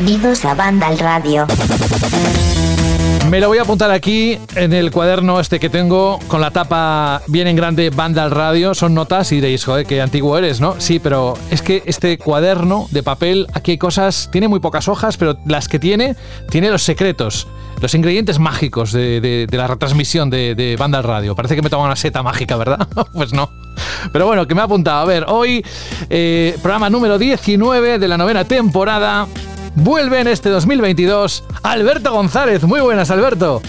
Bienvenidos a Banda al Radio. Me lo voy a apuntar aquí en el cuaderno este que tengo con la tapa bien en grande Banda al Radio. Son notas y diréis, joder, qué antiguo eres, ¿no? Sí, pero es que este cuaderno de papel, aquí hay cosas, tiene muy pocas hojas, pero las que tiene, tiene los secretos, los ingredientes mágicos de, la retransmisión de, Banda al Radio. Parece que me toma una seta mágica, ¿verdad? pues no. Pero bueno, que me ha apuntado. A ver, hoy, eh, programa número 19 de la novena temporada vuelve en este 2022 Alberto González. Muy buenas, Alberto.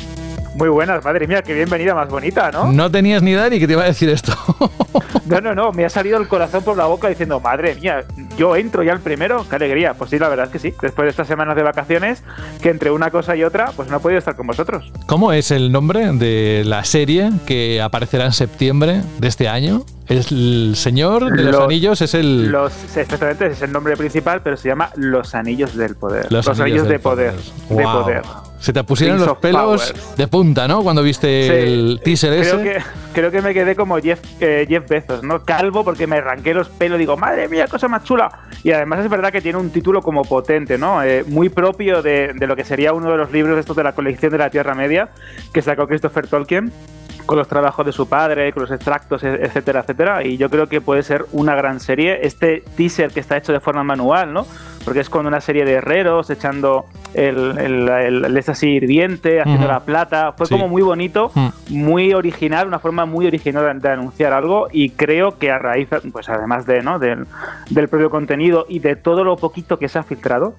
Muy buenas, madre mía, qué bienvenida más bonita, ¿no? No tenías ni idea ni que te iba a decir esto. no, no, no, me ha salido el corazón por la boca diciendo, madre mía, yo entro ya el primero, qué alegría. Pues sí, la verdad es que sí, después de estas semanas de vacaciones, que entre una cosa y otra, pues no he podido estar con vosotros. ¿Cómo es el nombre de la serie que aparecerá en septiembre de este año? El Señor de los, Anillos es el. Los, exactamente, es el nombre principal, pero se llama Los Anillos del Poder. Los, Anillos, de Poder. De poder. Se te pusieron los pelos de punta, ¿no? Cuando viste el teaser creo ese. Que, creo que me quedé como Jeff, eh, Jeff Bezos, ¿no? Calvo porque me arranqué los pelos. Digo, madre mía, cosa más chula. Y además es verdad que tiene un título como potente, ¿no? Eh, muy propio de, de, lo que sería uno de los libros estos de la colección de la Tierra Media que sacó Christopher Tolkien con los trabajos de su padre, con los extractos, e-, etcétera, etcétera. Y yo creo que puede ser una gran serie. Este teaser que está hecho de forma manual, ¿no? Porque es con una serie de herreros echando el, el, el, así hirviente, haciendo la plata. Fue como muy bonito, muy original, una forma muy original de, anunciar algo. Y creo que a raíz, pues además de, ¿no? del, del propio contenido y de todo lo poquito que se ha filtrado,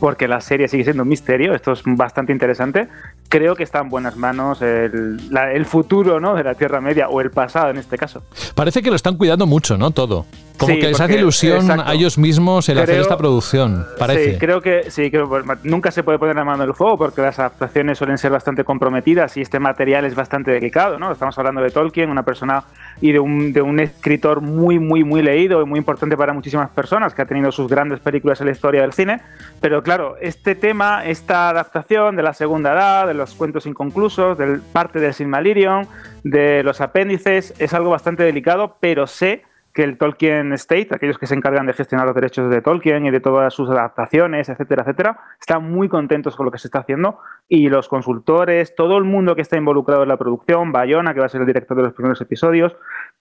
porque la serie sigue siendo un misterio, esto es bastante interesante. Creo que está en buenas manos el, el, futuro ¿no? de la Tierra Media, o el pasado en este caso. Parece que lo están cuidando mucho, ¿no? Todo. Como que les hace ilusión a ellos mismos el hacer esta producción, parece. Sí, creo que sí, pues, nunca se puede poner la mano en el fuego porque las adaptaciones suelen ser bastante comprometidas y este material es bastante delicado, ¿no? Estamos hablando de Tolkien, una persona y de un, de un escritor muy, muy, muy leído y muy importante para muchísimas personas que ha tenido sus grandes películas en la historia del cine, pero claro, este tema, esta adaptación de la segunda edad, de los cuentos inconclusos, del parte del Silmarillion, de los apéndices, es algo bastante delicado, pero sé que el Tolkien State, aquellos que se encargan de gestionar los derechos de Tolkien y de todas sus adaptaciones, etcétera, etcétera, están muy contentos con lo que se está haciendo. Y los consultores, todo el mundo que está involucrado en la producción, Bayona, que va a ser el director de los primeros episodios,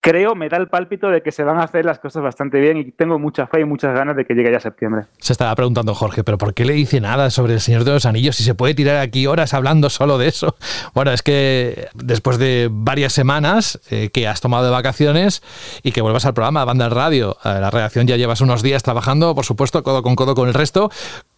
creo, me da el pálpito de que se van a hacer las cosas bastante bien y tengo mucha fe y muchas ganas de que llegue ya septiembre. Se estaba preguntando Jorge, pero ¿por qué le dice nada sobre el Señor de los Anillos si se puede tirar aquí horas hablando solo de eso? Bueno, es que después de varias semanas eh, que has tomado de vacaciones y que vuelvas al programa Banda Radio, la redacción ya llevas unos días trabajando, por supuesto, codo con codo con el resto.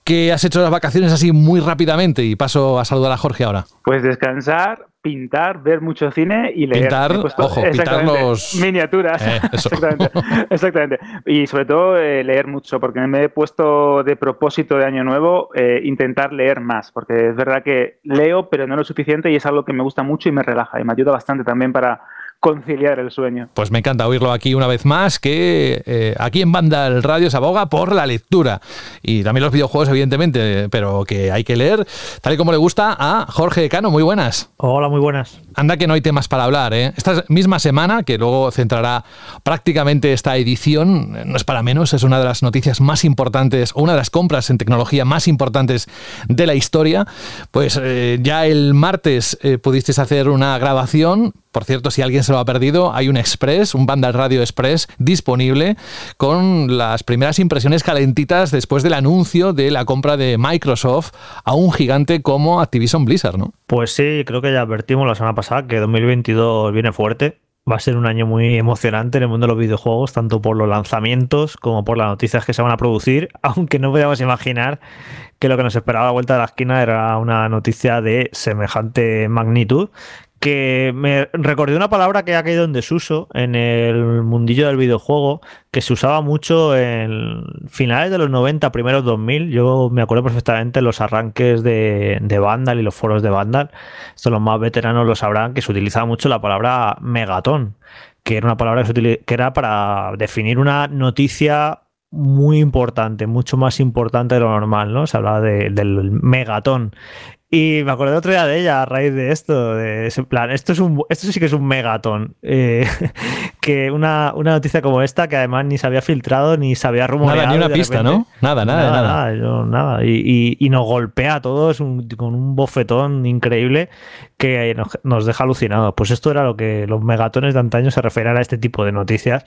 ¿Qué has hecho las vacaciones así muy rápidamente? Y paso a saludar a Jorge ahora. Pues descansar, pintar, ver mucho cine y leer. Pintar, ojo, pintar los... Miniaturas. Eh, exactamente, exactamente. Y sobre todo eh, leer mucho, porque me he puesto de propósito de año nuevo eh, intentar leer más, porque es verdad que leo, pero no lo suficiente y es algo que me gusta mucho y me relaja y me ayuda bastante también para conciliar el sueño. Pues me encanta oírlo aquí una vez más, que eh, aquí en Banda el Radio se aboga por la lectura y también los videojuegos, evidentemente, pero que hay que leer tal y como le gusta a Jorge Cano. Muy buenas. Hola, muy buenas. Anda que no hay temas para hablar, ¿eh? Esta misma semana, que luego centrará prácticamente esta edición, no es para menos, es una de las noticias más importantes, o una de las compras en tecnología más importantes de la historia. Pues eh, ya el martes eh, pudisteis hacer una grabación por cierto, si alguien se lo ha perdido, hay un Express, un Banda Radio Express disponible con las primeras impresiones calentitas después del anuncio de la compra de Microsoft a un gigante como Activision Blizzard, ¿no? Pues sí, creo que ya advertimos la semana pasada que 2022 viene fuerte. Va a ser un año muy emocionante en el mundo de los videojuegos, tanto por los lanzamientos como por las noticias que se van a producir, aunque no podíamos imaginar que lo que nos esperaba a la vuelta de la esquina era una noticia de semejante magnitud que me recordé una palabra que ha caído en desuso en el mundillo del videojuego, que se usaba mucho en finales de los 90, primeros 2000. Yo me acuerdo perfectamente los arranques de, de Vandal y los foros de Vandal. Esto los más veteranos lo sabrán, que se utilizaba mucho la palabra megatón, que era una palabra que, que era para definir una noticia muy importante, mucho más importante de lo normal, ¿no? Se hablaba del megatón. Y me acordé otro día de ella a raíz de esto, de ese plan, esto es un esto sí que es un megatón. Eh, que una, una, noticia como esta, que además ni se había filtrado, ni se había rumoreado. Nada, ni una pista, ¿no? Nada, nada, nada. Nada, nada. Y, y, nos golpea a todos con un bofetón increíble que nos, nos, deja alucinados. Pues esto era lo que los megatones de antaño se referían a este tipo de noticias.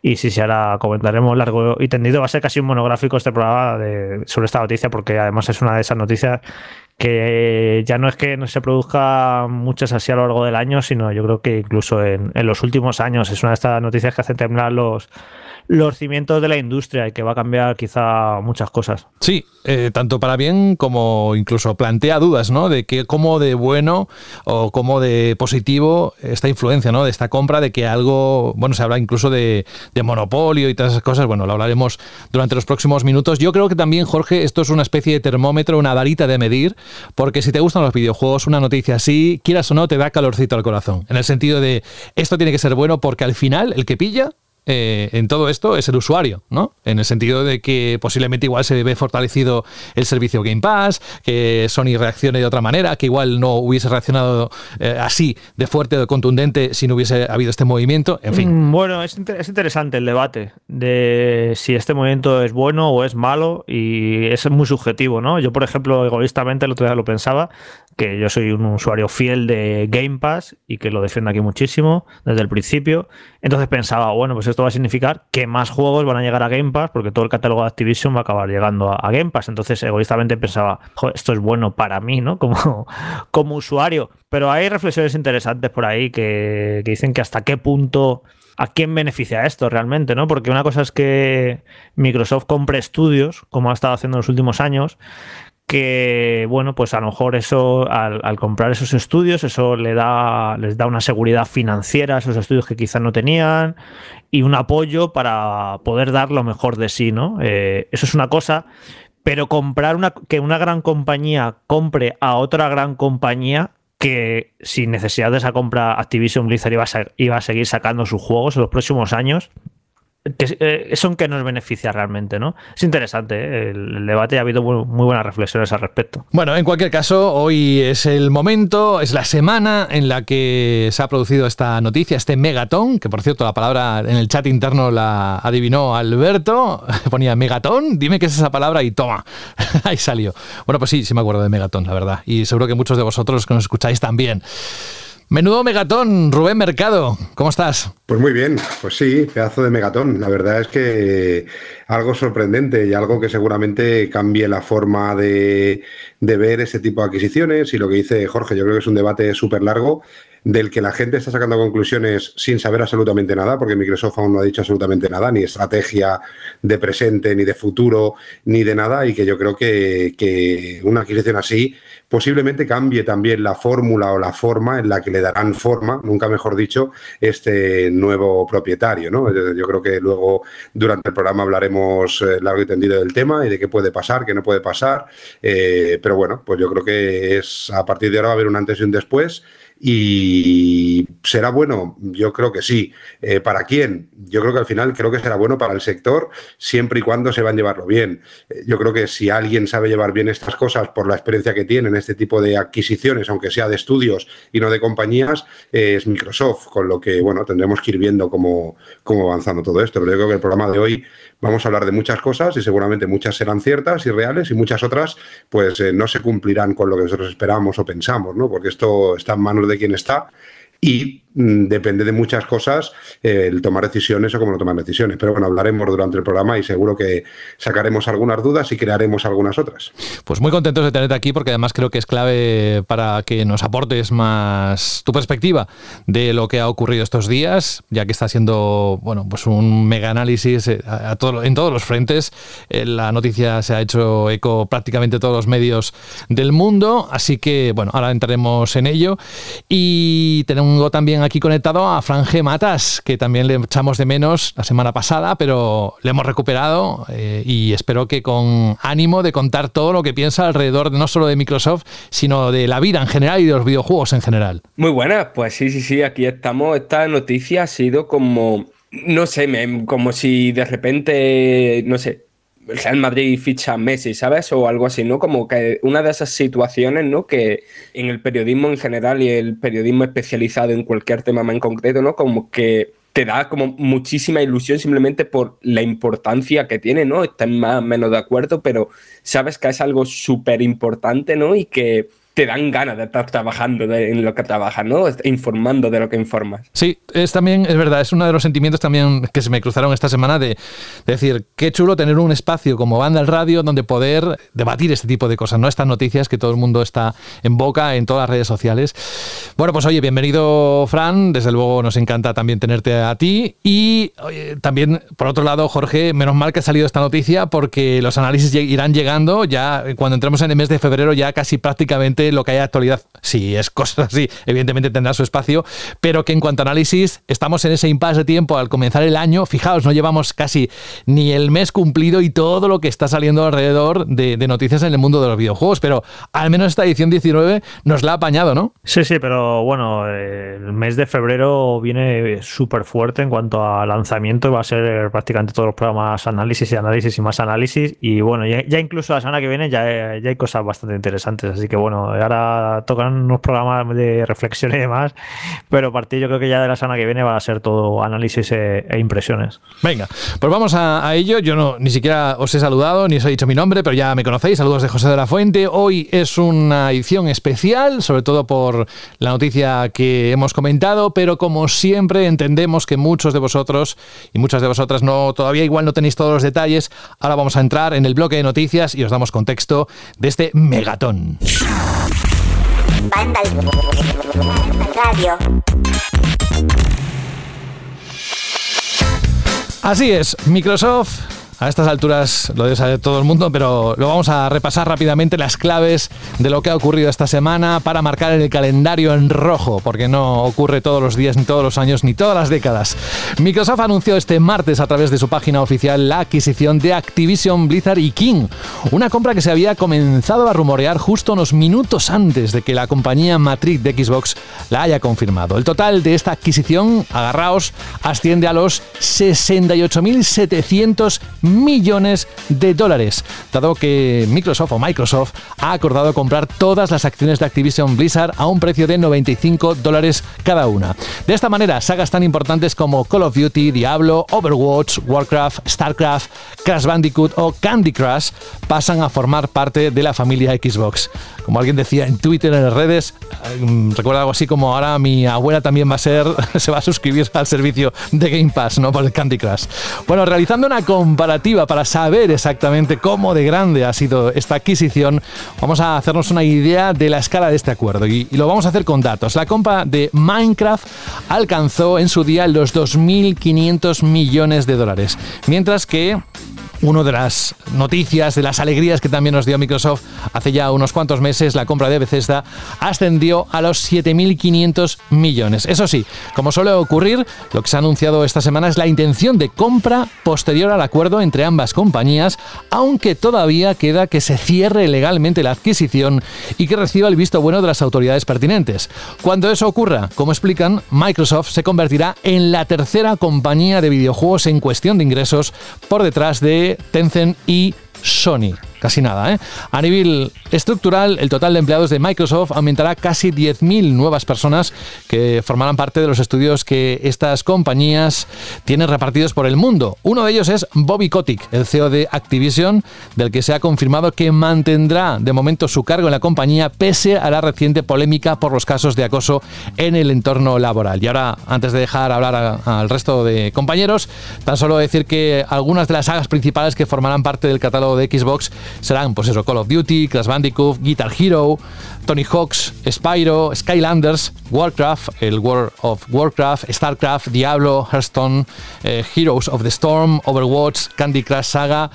Y si se ahora comentaremos largo y tendido, va a ser casi un monográfico este programa de, sobre esta noticia, porque además es una de esas noticias que ya no es que no se produzca muchas así a lo largo del año, sino yo creo que incluso en, en los últimos años. Es una de estas noticias que hacen temblar los, los cimientos de la industria y que va a cambiar quizá muchas cosas. Sí, eh, tanto para bien como incluso plantea dudas, ¿no? De que cómo de bueno o cómo de positivo esta influencia, ¿no? De esta compra, de que algo, bueno, se habla incluso de, monopolio y todas esas cosas, bueno, lo hablaremos durante los próximos minutos. Yo creo que también, Jorge, esto es una especie de termómetro, una varita de medir, porque si te gustan los videojuegos, una noticia así, quieras o no, te da calorcito al corazón, en el sentido de esto tiene que ser bueno porque al final el que pilla eh, en todo esto es el usuario, ¿no? En el sentido de que posiblemente igual se ve fortalecido el servicio Game Pass, que Sony reaccione de otra manera, que igual no hubiese reaccionado eh, así de fuerte o de contundente si no hubiese habido este movimiento, en fin. Mm, bueno, es, es, interesante el debate de si este movimiento es bueno o es malo y es muy subjetivo, ¿no? Yo, por ejemplo, egoístamente el otro día lo pensaba, que yo soy un usuario fiel de Game Pass y que lo defiendo aquí muchísimo desde el principio. Entonces pensaba, bueno, pues esto va a significar que más juegos van a llegar a Game Pass porque todo el catálogo de Activision va a acabar llegando a, Game Pass. Entonces, egoístamente pensaba, esto es bueno para mí, ¿no? Como, como usuario. Pero hay reflexiones interesantes por ahí que, que dicen que hasta qué punto ¿A quién beneficia esto realmente? ¿no? Porque una cosa es que Microsoft compre estudios, como ha estado haciendo en los últimos años, que bueno, pues a lo mejor eso, al, comprar esos estudios, eso da, les da una seguridad financiera a esos estudios que quizás no tenían y un apoyo para poder dar lo mejor de sí, ¿no? Eh, eso es una cosa, pero comprar una, que una gran compañía compre a otra gran compañía que sin necesidad de esa compra Activision Blizzard iba a, iba a seguir sacando sus juegos en los próximos años, que eh, eso en que nos beneficia realmente, ¿no? Es interesante, ¿eh? el, debate ha habido muy, buenas reflexiones al respecto. Bueno, en cualquier caso, hoy es el momento, es la semana en la que se ha producido esta noticia, este megatón, que por cierto la palabra en el chat interno la adivinó Alberto, ponía megatón, dime qué es esa palabra y toma, ahí salió. Bueno, pues sí, sí me acuerdo de megatón, la verdad, y seguro que muchos de vosotros que nos escucháis también. Menudo megatón, Rubén Mercado, ¿cómo estás? Pues muy bien, pues sí, pedazo de megatón. La verdad es que algo sorprendente y algo que seguramente cambie la forma de, de ver ese tipo de adquisiciones. Y lo que dice Jorge, yo creo que es un debate súper largo del que la gente está sacando conclusiones sin saber absolutamente nada, porque Microsoft aún no ha dicho absolutamente nada, ni estrategia de presente, ni de futuro, ni de nada, y que yo creo que, una adquisición así posiblemente cambie también la fórmula o la forma en la que le darán forma, nunca mejor dicho, este nuevo propietario. ¿no? Yo creo que luego durante el programa hablaremos eh, largo y tendido del tema y de qué puede pasar, qué no puede pasar, eh, pero bueno, pues yo creo que es a partir de ahora va a haber un antes y un después y será bueno, yo creo que sí. Eh, ¿Para quién? Yo creo que al final creo que será bueno para el sector siempre y cuando se van a llevarlo bien. Eh, yo creo que si alguien sabe llevar bien estas cosas por la experiencia que tiene en este tipo de adquisiciones, aunque sea de estudios y no de compañías, es Microsoft, con lo que bueno, tendremos que ir viendo cómo, cómo avanzando todo esto. Pero yo creo que el programa de hoy vamos a hablar de muchas cosas y seguramente muchas serán ciertas y reales y muchas otras pues eh, no se cumplirán con lo que nosotros esperamos o pensamos, ¿no? Porque esto está en manos de quien está y depende de muchas cosas eh, el tomar decisiones o cómo no tomar decisiones. Pero bueno, hablaremos durante el programa y seguro que sacaremos algunas dudas y crearemos algunas otras. Pues muy contentos de tenerte aquí porque además creo que es clave para que nos aportes más tu perspectiva de lo que ha ocurrido estos días, ya que está siendo bueno, pues un mega análisis eh, a, en todos los frentes. Eh, la noticia se ha hecho eco prácticamente todos los medios del mundo, así que bueno, ahora entraremos en ello y tengo también aquí conectado a Franje Matas, que también le echamos de menos la semana pasada, pero le hemos recuperado eh, y espero que con ánimo de contar todo lo que piensa alrededor no solo de Microsoft, sino de la vida en general y de los videojuegos en general. Muy buena, pues sí, sí, sí, aquí estamos. Esta noticia ha sido como, no sé, como si de repente, no sé, el Real Madrid ficha a Messi, ¿sabes? O algo así, ¿no? Como que una de esas situaciones, ¿no? Que en el periodismo en general y el periodismo especializado en cualquier tema en concreto, ¿no? Como que te da como muchísima ilusión simplemente por la importancia que tiene, ¿no? Están más o menos de acuerdo, pero sabes que es algo súper importante, ¿no? Y que te dan ganas de estar trabajando en lo que trabajas, ¿no? Informando de lo que informas. Sí, es también, es verdad, es uno de los sentimientos también que se me cruzaron esta semana de, decir, qué chulo tener un espacio como banda al radio donde poder debatir este tipo de cosas, ¿no? Estas noticias que todo el mundo está en boca en todas las redes sociales. Bueno, pues oye, bienvenido Fran, desde luego nos encanta también tenerte a ti y también, por otro lado, Jorge, menos mal que ha salido esta noticia porque los análisis irán llegando ya cuando entremos en el mes de febrero ya casi prácticamente lo que haya actualidad, si es cosas así, evidentemente tendrá su espacio, pero que en cuanto a análisis estamos en ese impasse de tiempo al comenzar el año. Fijaos, no llevamos casi ni el mes cumplido y todo lo que está saliendo alrededor de, noticias en el mundo de los videojuegos, pero al menos esta edición 19 nos la ha apañado, ¿no? Sí, sí, pero bueno, el mes de febrero viene súper fuerte en cuanto a lanzamiento, va a ser prácticamente todos los programas análisis y análisis y más análisis, y bueno, ya, incluso la semana que viene ya, ya hay cosas bastante interesantes, así que bueno, ahora tocan unos programas de reflexión y demás, pero a partir yo creo que ya de la semana que viene va a ser todo análisis e, e impresiones. Venga, pues vamos a, ello. Yo no ni siquiera os he saludado ni os he dicho mi nombre, pero ya me conocéis. Saludos de José de la Fuente. Hoy es una edición especial, sobre todo por la noticia que hemos comentado, pero como siempre entendemos que muchos de vosotros y muchas de vosotras no todavía igual no tenéis todos los detalles. Ahora vamos a entrar en el bloque de noticias y os damos contexto de este megatón. Así es, Microsoft a estas alturas lo debe saber todo el mundo, pero lo vamos a repasar rápidamente las claves de lo que ha ocurrido esta semana para marcar el calendario en rojo, porque no ocurre todos los días, ni todos los años, ni todas las décadas. Microsoft anunció este martes a través de su página oficial la adquisición de Activision Blizzard y King, una compra que se había comenzado a rumorear justo unos minutos antes de que la compañía matriz de Xbox la haya confirmado. El total de esta adquisición, agarraos, asciende a los 68.700 millones de dólares, dado que Microsoft o Microsoft ha acordado comprar todas las acciones de Activision Blizzard a un precio de 95 dólares cada una. De esta manera, sagas tan importantes como Call of Duty, Diablo, Overwatch, Warcraft, StarCraft, Crash Bandicoot o Candy Crush pasan a formar parte de la familia Xbox. Como alguien decía en Twitter, en las redes, mm, recuerda algo así como ahora mi abuela también va a ser, se va a suscribir al servicio de Game Pass, ¿no? Por el Candy Crush. Bueno, realizando una para saber exactamente cómo de grande ha sido esta adquisición, vamos a hacernos una idea de la escala de este acuerdo y, y lo vamos a hacer con datos. La compra de Minecraft alcanzó en su día los 2.500 millones de dólares, mientras que una de las noticias, de las alegrías que también nos dio Microsoft hace ya unos cuantos meses, la compra de Bethesda ascendió a los 7.500 millones. Eso sí, como suele ocurrir, lo que se ha anunciado esta semana es la intención de compra posterior al acuerdo entre ambas compañías, aunque todavía queda que se cierre legalmente la adquisición y que reciba el visto bueno de las autoridades pertinentes. Cuando eso ocurra, como explican, Microsoft se convertirá en la tercera compañía de videojuegos en cuestión de ingresos por detrás de Tencent y Sony casi nada. ¿eh? A nivel estructural, el total de empleados de Microsoft aumentará casi 10.000 nuevas personas que formarán parte de los estudios que estas compañías tienen repartidos por el mundo. Uno de ellos es Bobby Kotick, el CEO de Activision, del que se ha confirmado que mantendrá de momento su cargo en la compañía pese a la reciente polémica por los casos de acoso en el entorno laboral. Y ahora, antes de dejar hablar al resto de compañeros, tan solo decir que algunas de las sagas principales que formarán parte del catálogo de Xbox serán, pues Call of Duty, Crash Bandicoot, Guitar Hero, Tony Hawk's, Spyro, Skylanders, Warcraft, el World of Warcraft, Starcraft, Diablo, Hearthstone, eh, Heroes of the Storm, Overwatch, Candy Crush Saga.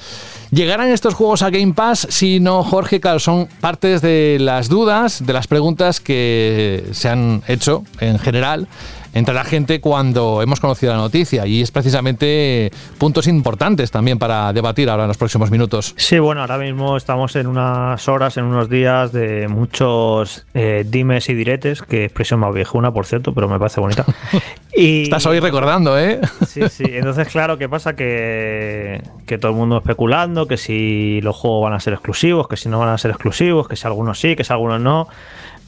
¿Llegarán estos juegos a Game Pass? Si no, Jorge, claro, son partes de las dudas, de las preguntas que se han hecho en general entre la gente cuando hemos conocido la noticia y es precisamente puntos importantes también para debatir ahora en los próximos minutos. Sí, bueno, ahora mismo estamos en unas horas, en unos días de muchos eh, dimes y diretes, que expresión más viejuna, por cierto, pero me parece bonita. Y, Estás hoy recordando, ¿eh? Sí, sí. Entonces, claro, ¿qué pasa? Que, que todo el mundo especulando, que si los juegos van a ser exclusivos, que si no van a ser exclusivos, que si algunos sí, que si algunos no.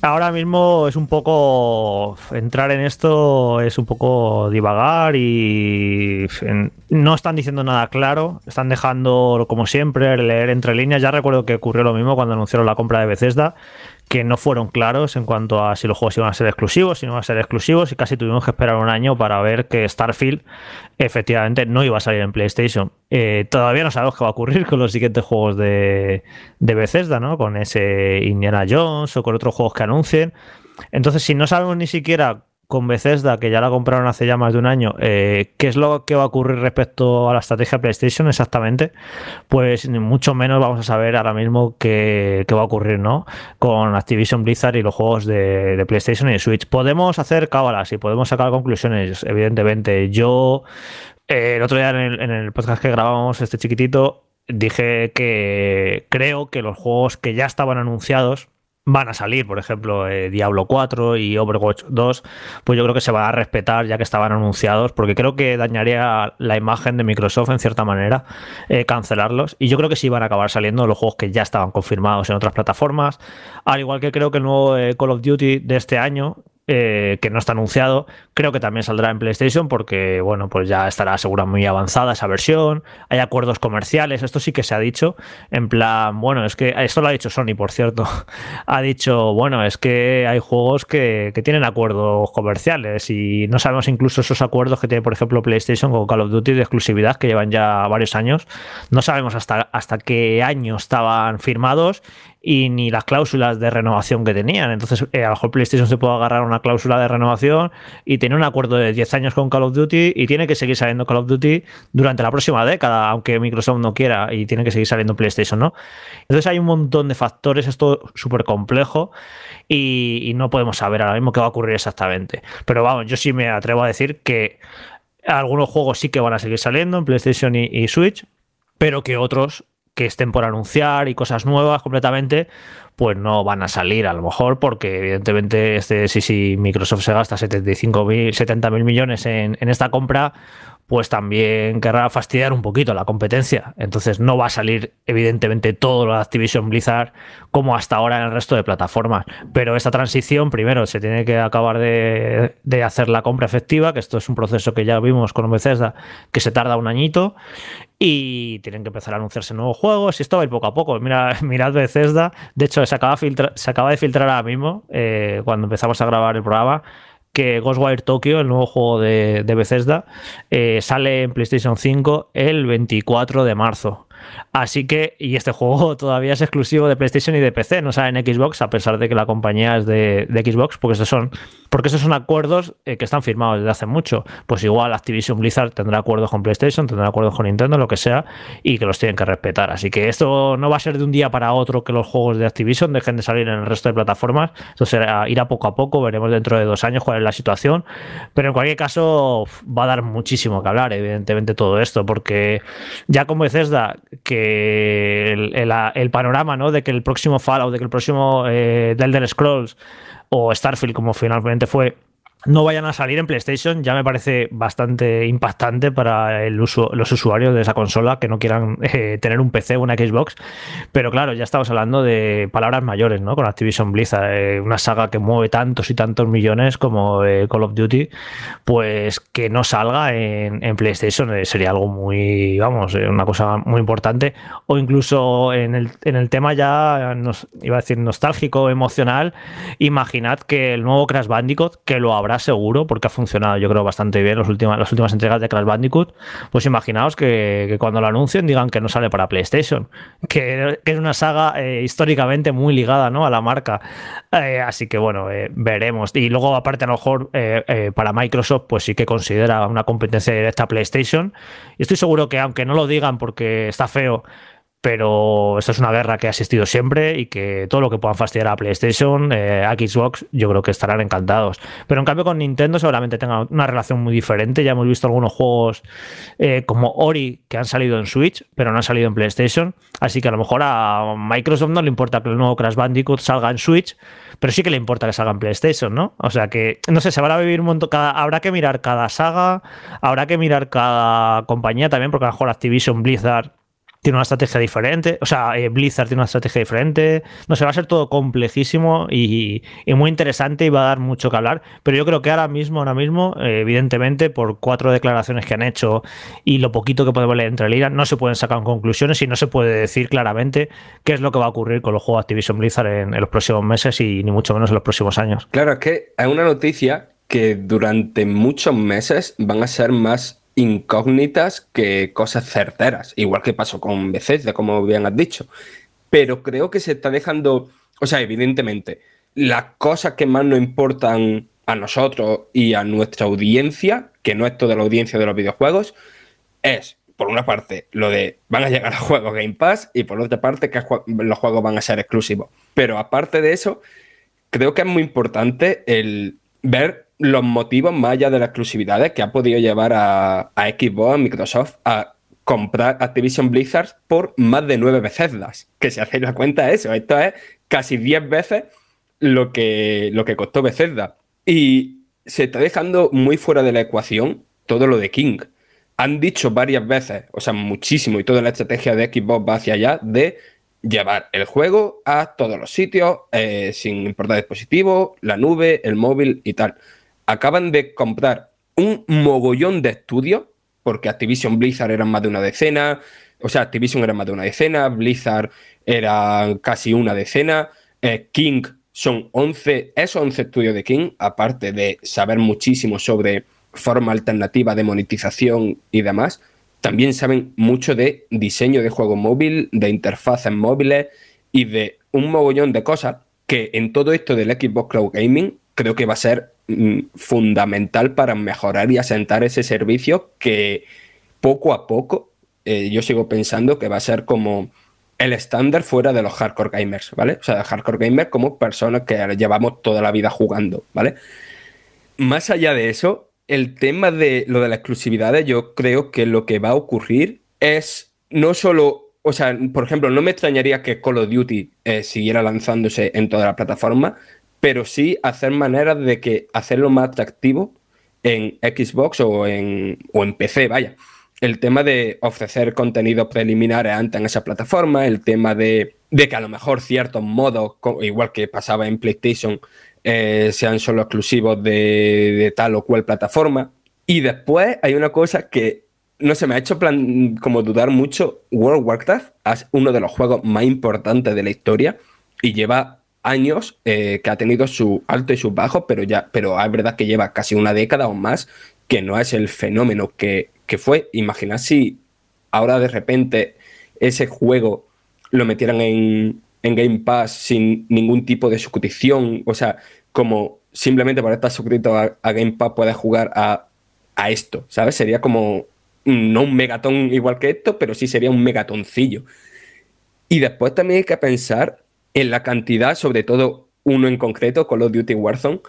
Ahora mismo es un poco entrar en esto es un poco divagar y no están diciendo nada claro, están dejando como siempre leer entre líneas. Ya recuerdo que ocurrió lo mismo cuando anunciaron la compra de Bethesda, que no fueron claros en cuanto a si los juegos iban a ser exclusivos, si no iban a ser exclusivos, y casi tuvimos que esperar un año para ver que Starfield efectivamente no iba a salir en PlayStation. Eh, todavía no sabemos qué va a ocurrir con los siguientes juegos de, de Bethesda, ¿no? Con ese Indiana Jones o con otros juegos que anuncien. Entonces, si no sabemos ni siquiera con Bethesda, que ya la compraron hace ya más de un año, eh, ¿qué es lo que va a ocurrir respecto a la estrategia PlayStation exactamente? Pues mucho menos vamos a saber ahora mismo qué, va a ocurrir, ¿no? Con Activision Blizzard y los juegos de, PlayStation y Switch. Podemos hacer cábalas y podemos sacar conclusiones, evidentemente. Yo, eh, el otro día en el, en el podcast que grabamos, este chiquitito, dije que creo que los juegos que ya estaban anunciados, van a salir, por ejemplo, eh, Diablo 4 y Overwatch 2, pues yo creo que se va a respetar ya que estaban anunciados, porque creo que dañaría la imagen de Microsoft en cierta manera eh, cancelarlos. Y yo creo que sí van a acabar saliendo los juegos que ya estaban confirmados en otras plataformas, al igual que creo que el nuevo eh, Call of Duty de este año eh, que no está anunciado. Creo que también saldrá en PlayStation porque, bueno, pues ya estará segura muy avanzada esa versión. Hay acuerdos comerciales, esto sí que se ha dicho. En plan, bueno, es que esto lo ha dicho Sony, por cierto. ha dicho, bueno, es que hay juegos que, tienen acuerdos comerciales y no sabemos incluso esos acuerdos que tiene, por ejemplo, PlayStation con Call of Duty de exclusividad que llevan ya varios años. No sabemos hasta, hasta qué año estaban firmados y ni las cláusulas de renovación que tenían. Entonces, eh, a lo mejor PlayStation se puede agarrar una cláusula de renovación y tiene un acuerdo de 10 años con Call of Duty y tiene que seguir saliendo Call of Duty durante la próxima década, aunque Microsoft no quiera y tiene que seguir saliendo PlayStation, ¿no? Entonces hay un montón de factores, esto súper complejo y, no podemos saber ahora mismo qué va a ocurrir exactamente. Pero vamos, yo sí me atrevo a decir que algunos juegos sí que van a seguir saliendo en PlayStation y Switch, pero que otros que estén por anunciar y cosas nuevas completamente, pues no van a salir a lo mejor porque evidentemente este sí si Microsoft se gasta 75 mil 70 mil millones en, en, esta compra pues también querrá fastidiar un poquito la competencia. Entonces no va a salir evidentemente todo lo de Activision Blizzard como hasta ahora en el resto de plataformas. Pero esta transición, primero, se tiene que acabar de, hacer la compra efectiva, que esto es un proceso que ya vimos con Bethesda, que se tarda un añito. Y tienen que empezar a anunciarse nuevos juegos. Y esto va a poco a poco. Mira, mirad Bethesda. De hecho, se acaba, se acaba de filtrar ahora mismo, eh, cuando empezamos a grabar el programa, que Ghostwire Tokyo, el nuevo juego de, Bethesda, eh, sale en PlayStation 5 el 24 de marzo. Así que, y este juego todavía es exclusivo de PlayStation y de PC, no sale en Xbox, a pesar de que la compañía es de, Xbox, porque estos son, porque estos son acuerdos eh, que están firmados desde hace mucho. Pues igual Activision Blizzard tendrá acuerdos con PlayStation, tendrá acuerdos con Nintendo, lo que sea, y que los tienen que respetar. Así que esto no va a ser de un día para otro que los juegos de Activision dejen de salir en el resto de plataformas. Esto será ir a poco a poco, veremos dentro de dos años cuál es la situación. Pero en cualquier caso, va a dar muchísimo que hablar, evidentemente, todo esto, porque ya como Bethesda que el, panorama, ¿no? De que el próximo Fallout, de que el próximo eh, Elder Scrolls o Starfield, como finalmente fue, no vayan a salir en PlayStation ya me parece bastante impactante para el los usuarios de esa consola que no quieran eh, tener un PC o una Xbox. Pero claro, ya estamos hablando de palabras mayores, ¿no? Con Activision Blizzard, eh, una saga que mueve tantos y tantos millones como eh, Call of Duty, pues que no salga en, PlayStation sería algo muy, vamos, una cosa muy importante. O incluso en el, en el tema ya, nos, iba a decir, nostálgico, emocional, imaginad que el nuevo Crash Bandicoot, que lo habrá seguro, porque ha funcionado yo creo bastante bien las últimas, las últimas entregas de Crash Bandicoot, pues imaginaos que, cuando lo anuncien digan que no sale para PlayStation, que, es una saga eh, históricamente muy ligada ¿no? a la marca. Eh, así que bueno, eh, veremos. Y luego aparte a lo mejor para Microsoft pues sí que considera una competencia directa a PlayStation. Y estoy seguro que aunque no lo digan porque está feo, pero esto es una guerra que ha existido siempre y que todo lo que puedan fastidiar a PlayStation, eh, a Xbox, yo creo que estarán encantados. Pero en cambio con Nintendo seguramente tenga una relación muy diferente. Ya hemos visto algunos juegos eh, como Ori que han salido en Switch, pero no han salido en PlayStation. Así que a lo mejor a Microsoft no le importa que el nuevo Crash Bandicoot salga en Switch, pero sí que le importa que salga en PlayStation, ¿no? O sea que, no sé, se van a vivir un montón. Habrá que mirar cada saga, habrá que mirar cada compañía también, porque a lo mejor Activision Blizzard tiene una estrategia diferente, o sea, eh, Blizzard tiene una estrategia diferente, no sé, va a ser todo complejísimo y, muy interesante y va a dar mucho que hablar, pero yo creo que ahora mismo, ahora mismo, eh, evidentemente, por cuatro declaraciones que han hecho y lo poquito que podemos leer entre líneas, no se pueden sacar conclusiones y no se puede decir claramente qué es lo que va a ocurrir con los juegos Activision Blizzard en, en los próximos meses y ni mucho menos en los próximos años. Claro, es que hay una noticia que durante muchos meses van a ser más incógnitas que cosas certeras, igual que pasó con Bethesda, como bien has dicho. Pero creo que se está dejando, o sea, evidentemente, las cosas que más nos importan a nosotros y a nuestra audiencia, que no es toda la audiencia de los videojuegos, es, por una parte, lo de van a llegar a juegos Game Pass y por otra parte, que los juegos van a ser exclusivos. Pero aparte de eso, creo que es muy importante el ver los motivos más allá de las exclusividades que ha podido llevar a, Xbox, a Microsoft, a comprar Activision Blizzard por más de nueve veces. Que si hacéis la cuenta eso, esto es casi diez veces lo que, lo que costó Bethesda. Y se está dejando muy fuera de la ecuación todo lo de King. Han dicho varias veces, o sea, muchísimo, y toda la estrategia de Xbox va hacia allá, de llevar el juego a todos los sitios, eh, sin importar dispositivo, la nube, el móvil y tal acaban de comprar un mogollón de estudios, porque Activision Blizzard eran más de una decena, o sea, Activision era más de una decena, Blizzard era casi una decena, eh, King son 11, esos 11 estudios de King, aparte de saber muchísimo sobre forma alternativa de monetización y demás, también saben mucho de diseño de juego móvil, de interfaces móviles y de un mogollón de cosas que en todo esto del Xbox Cloud Gaming creo que va a ser fundamental para mejorar y asentar ese servicio que poco a poco eh, yo sigo pensando que va a ser como el estándar fuera de los hardcore gamers, ¿vale? O sea, hardcore gamers como personas que llevamos toda la vida jugando, ¿vale? Más allá de eso, el tema de lo de la exclusividad, yo creo que lo que va a ocurrir es no solo, o sea, por ejemplo, no me extrañaría que Call of Duty eh, siguiera lanzándose en toda la plataforma, pero sí hacer maneras de que hacerlo más atractivo en Xbox o en, o en PC, vaya. El tema de ofrecer contenidos preliminares antes en esa plataforma, el tema de, que a lo mejor ciertos modos, igual que pasaba en PlayStation, eh, sean solo exclusivos de, de, tal o cual plataforma. Y después hay una cosa que no se me ha hecho plan, como dudar mucho. World of Warcraft es uno de los juegos más importantes de la historia y lleva años eh, que ha tenido su alto y sus bajos, pero ya, pero es verdad que lleva casi una década o más que no es el fenómeno que, fue. Imagina si ahora de repente ese juego lo metieran en, Game Pass sin ningún tipo de suscripción, o sea, como simplemente por estar suscrito a, Game Pass puedes jugar a, a, esto, ¿sabes? Sería como no un megatón igual que esto, pero sí sería un megatoncillo. Y después también hay que pensar en la cantidad, sobre todo uno en concreto, Call of Duty Warzone,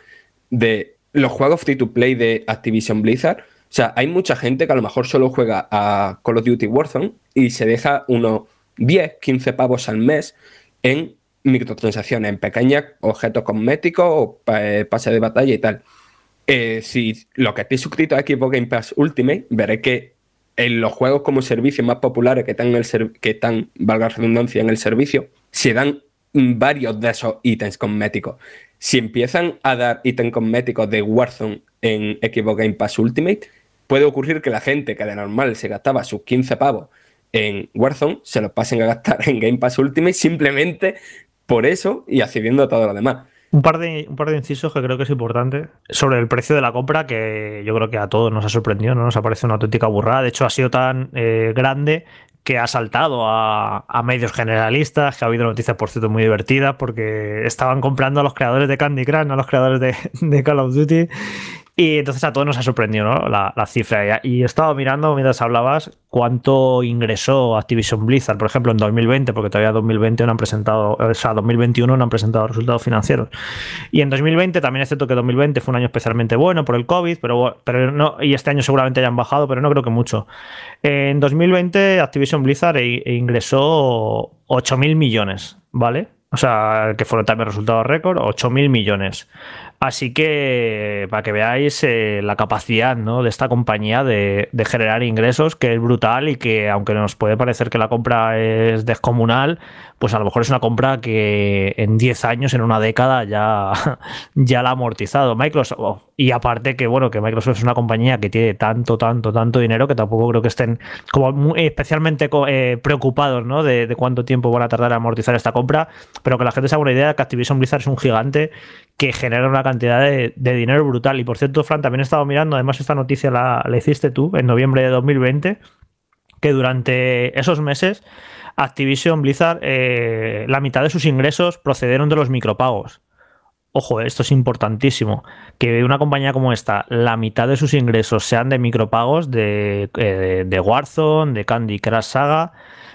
de los juegos free to play de Activision Blizzard. O sea, hay mucha gente que a lo mejor solo juega a Call of Duty Warzone y se deja unos 10, 15 pavos al mes en microtransacciones, en pequeños objetos cosméticos o eh, pase de batalla y tal. Eh, si lo que estoy suscrito a Xbox Game Pass Ultimate, veré que en los juegos como servicio más populares que están, en el que están, valga redundancia, en el servicio, se dan varios de esos ítems cosméticos. Si empiezan a dar ítems cosméticos de Warzone en Xbox Game Pass Ultimate, puede ocurrir que la gente que de normal se gastaba sus 15 pavos en Warzone se los pasen a gastar en Game Pass Ultimate simplemente por eso y accediendo a todo lo demás. Un par, de, un par de incisos que creo que es importante sobre el precio de la compra, que yo creo que a todos nos ha sorprendido, ¿no? Nos ha parecido una auténtica burrada. De hecho, ha sido tan eh, grande que ha saltado a, medios generalistas, que ha habido noticias, por cierto, muy divertidas, porque estaban comprando a los creadores de Candy Crush, a los creadores de, Call of Duty. Y entonces a todos nos ha sorprendido ¿no? la, cifra. Y he estado mirando mientras hablabas cuánto ingresó Activision Blizzard, por ejemplo, en 2020, porque todavía 2020 no han presentado, o sea, 2021 no han presentado resultados financieros. Y en 2020 también es cierto que 2020 fue un año especialmente bueno por el COVID, pero, pero no, y este año seguramente hayan bajado, pero no creo que mucho. En 2020 Activision Blizzard e, e ingresó 8.000 millones, ¿vale? O sea, que fueron también resultados récord, 8.000 millones. Así que para que veáis eh, la capacidad ¿no? de esta compañía de, generar ingresos, que es brutal y que aunque nos puede parecer que la compra es descomunal, pues a lo mejor es una compra que en 10 años, en una década, ya, ya la ha amortizado Microsoft. Y aparte que, bueno, que Microsoft es una compañía que tiene tanto, tanto, tanto dinero que tampoco creo que estén como muy, especialmente eh, preocupados ¿no? de, de cuánto tiempo van a tardar en amortizar esta compra, pero que la gente se haga una idea de que Activision Blizzard es un gigante que genera una cantidad de, dinero brutal. Y por cierto, Fran, también he estado mirando, además esta noticia la, la hiciste tú en noviembre de 2020, que durante esos meses Activision Blizzard, eh, la mitad de sus ingresos procedieron de los micropagos. Ojo, esto es importantísimo. Que una compañía como esta, la mitad de sus ingresos sean de micropagos de, eh, de Warzone, de Candy Crush Saga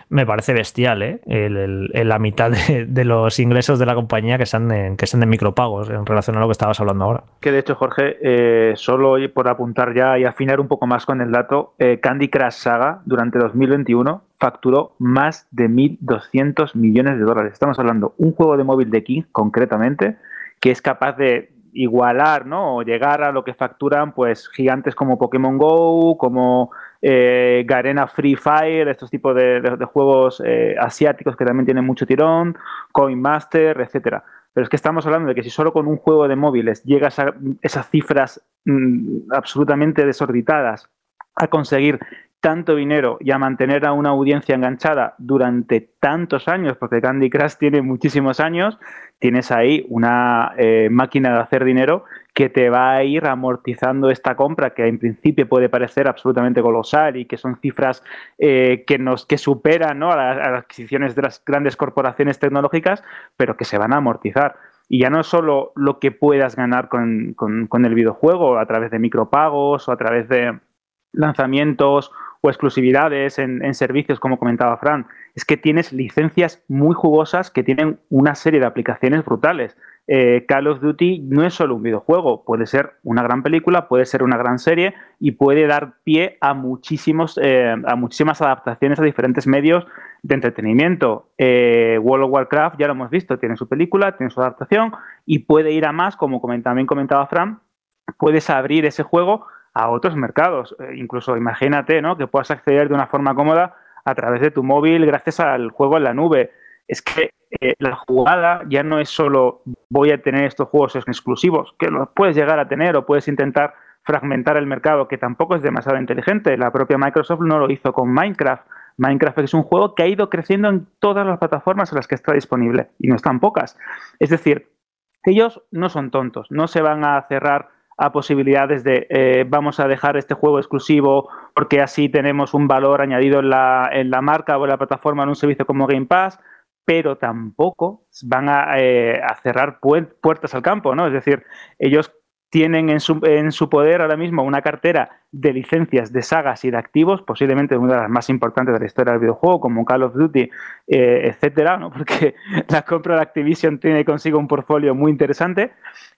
me parece bestial, ¿eh? El, la mitad de, de, los ingresos de la compañía que sean, de, que sean de micropagos en relación a lo que estabas hablando ahora. Que de hecho, Jorge, eh, solo por apuntar ya y afinar un poco más con el dato, eh, Candy Crush Saga durante 2021 facturó más de 1.200 millones de dólares. Estamos hablando un juego de móvil de King, concretamente, que es capaz de igualar, ¿no? O llegar a lo que facturan, pues, gigantes como Pokémon Go, como eh, Garena Free Fire, estos tipos de, juegos eh, asiáticos que también tienen mucho tirón, Coin Master, etcétera. Pero es que estamos hablando de que si solo con un juego de móviles llegas a esas cifras mmm, absolutamente desorbitadas a conseguir tanto dinero y a mantener a una audiencia enganchada durante tantos años, porque Candy Crush tiene muchísimos años, tienes ahí una eh, máquina de hacer dinero que te va a ir amortizando esta compra que en principio puede parecer absolutamente colosal y que son cifras eh, que nos que superan ¿no? a, las, adquisiciones de las grandes corporaciones tecnológicas, pero que se van a amortizar. Y ya no solo lo que puedas ganar con, con el videojuego a través de micropagos o a través de lanzamientos o exclusividades en, servicios, como comentaba Fran, es que tienes licencias muy jugosas que tienen una serie de aplicaciones brutales. Eh, Call of Duty no es solo un videojuego, puede ser una gran película, puede ser una gran serie y puede dar pie a, muchísimos, eh, a muchísimas adaptaciones a diferentes medios de entretenimiento. Eh, World of Warcraft, ya lo hemos visto, tiene su película, tiene su adaptación y puede ir a más, como también comentaba Fran, puedes abrir ese juego a otros mercados. Eh, incluso imagínate ¿no? que puedas acceder de una forma cómoda a través de tu móvil gracias al juego en la nube. Es que eh, la jugada ya no es solo voy a tener estos juegos exclusivos, que los puedes llegar a tener o puedes intentar fragmentar el mercado, que tampoco es demasiado inteligente. La propia Microsoft no lo hizo con Minecraft. Minecraft es un juego que ha ido creciendo en todas las plataformas en las que está disponible, y no están pocas. Es decir, ellos no son tontos, no se van a cerrar a posibilidades de eh, vamos a dejar este juego exclusivo porque así tenemos un valor añadido en la, en la marca o en la plataforma en un servicio como Game Pass, pero tampoco van a, eh, a cerrar pu puertas al campo, ¿no? Es decir, ellos tienen en su, en su, poder ahora mismo una cartera de licencias de sagas y de activos, posiblemente una de las más importantes de la historia del videojuego, como Call of Duty, eh, etcétera, ¿no? porque la compra de Activision tiene consigo un portfolio muy interesante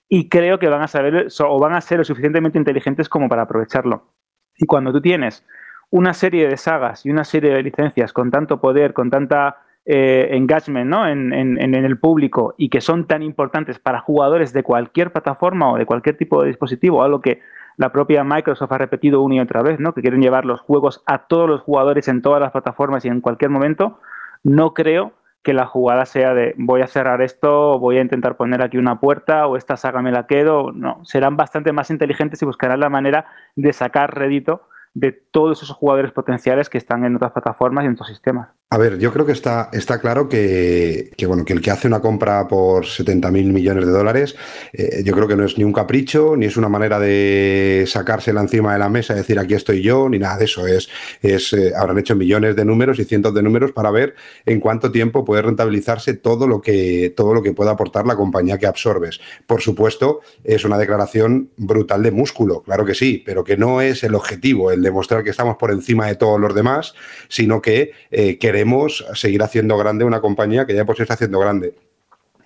y creo que van a saber o van a ser lo suficientemente inteligentes como para aprovecharlo. Y cuando tú tienes una serie de sagas y una serie de licencias con tanto poder, con tanta eh, engagement ¿no? en, en, el público y que son tan importantes para jugadores de cualquier plataforma o de cualquier tipo de dispositivo, algo que la propia Microsoft ha repetido una y otra vez, ¿no? que quieren llevar los juegos a todos los jugadores en todas las plataformas y en cualquier momento, no creo que la jugada sea de voy a cerrar esto, voy a intentar poner aquí una puerta o esta saga me la quedo. No, serán bastante más inteligentes y buscarán la manera de sacar rédito de todos esos jugadores potenciales que están en otras plataformas y en otros sistemas. A ver, yo creo que está, está claro que, bueno, que el que hace una compra por 70 mil millones de dólares, eh, yo creo que no es ni un capricho, ni es una manera de sacársela encima de la mesa y decir aquí estoy yo, ni nada de eso. Es, es eh, habrán hecho millones de números y cientos de números para ver en cuánto tiempo puede rentabilizarse todo lo que, todo lo que pueda aportar la compañía que absorbes. Por supuesto, es una declaración brutal de músculo, claro que sí, pero que no es el objetivo, el demostrar que estamos por encima de todos los demás, sino que eh, queremos queremos seguir haciendo grande una compañía que ya por sí está haciendo grande.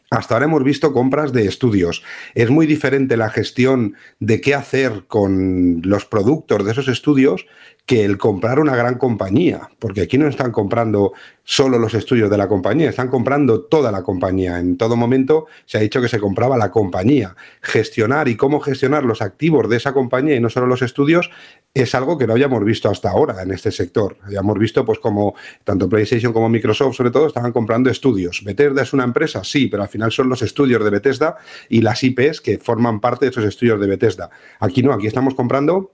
Hasta ahora hemos visto compras de estudios. Es muy diferente la gestión de qué hacer con los productos de esos estudios que el comprar una gran compañía, porque aquí no están comprando solo los estudios de la compañía, están comprando toda la compañía. En todo momento se ha dicho que se compraba la compañía. Gestionar y cómo gestionar los activos de esa compañía y no solo los estudios es algo que no habíamos visto hasta ahora en este sector. Habíamos visto pues como tanto PlayStation como Microsoft sobre todo estaban comprando estudios. Bethesda es una empresa, sí, pero al final son los estudios de Bethesda y las IPs que forman parte de esos estudios de Bethesda. Aquí no, aquí estamos comprando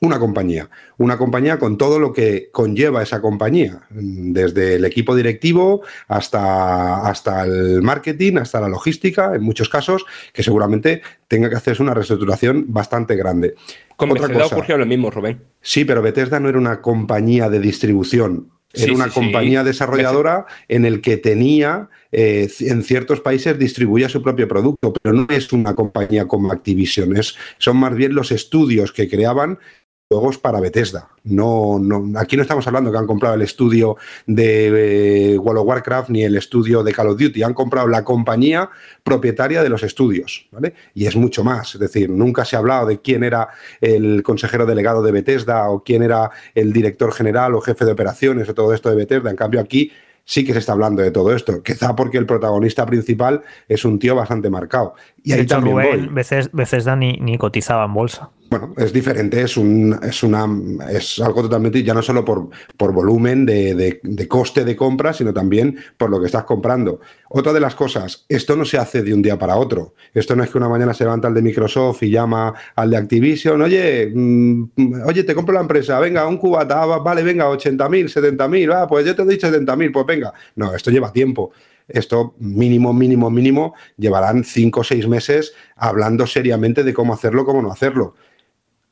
una compañía, una compañía con todo lo que conlleva esa compañía, desde el equipo directivo hasta, hasta el marketing, hasta la logística, en muchos casos, que seguramente tenga que hacerse una reestructuración bastante grande. Con Bethesda ocurrió lo mismo, Rubén. Sí, pero Bethesda no era una compañía de distribución, era una compañía desarrolladora en el que tenía, eh, en ciertos países distribuía su propio producto, pero no es una compañía como Activision, son más bien los estudios que creaban juegos para Bethesda. No, no, aquí no estamos hablando que han comprado el estudio de eh, World of Warcraft ni el estudio de Call of Duty. Han comprado la compañía propietaria de los estudios. ¿vale? Y es mucho más. Es decir, nunca se ha hablado de quién era el consejero delegado de Bethesda o quién era el director general o jefe de operaciones o todo esto de Bethesda. En cambio, aquí sí que se está hablando de todo esto. Quizá porque el protagonista principal es un tío bastante marcado. Y ahí también Veces, ni cotizaba en bolsa. Bueno, es diferente, es, un, es, una, es algo totalmente, ya no solo por, por volumen de, de, coste de compra, sino también por lo que estás comprando. Otra de las cosas, esto no se hace de un día para otro. Esto no es que una mañana se levanta el de Microsoft y llama al de Activision, oye, mm, oye, te compro la empresa, venga, un cubata, vale, venga, 80 mil, 70 mil, ah, pues yo te he dicho 70 mil, pues venga. No, esto lleva tiempo esto mínimo, mínimo, mínimo, llevarán cinco o seis meses hablando seriamente de cómo hacerlo, cómo no hacerlo.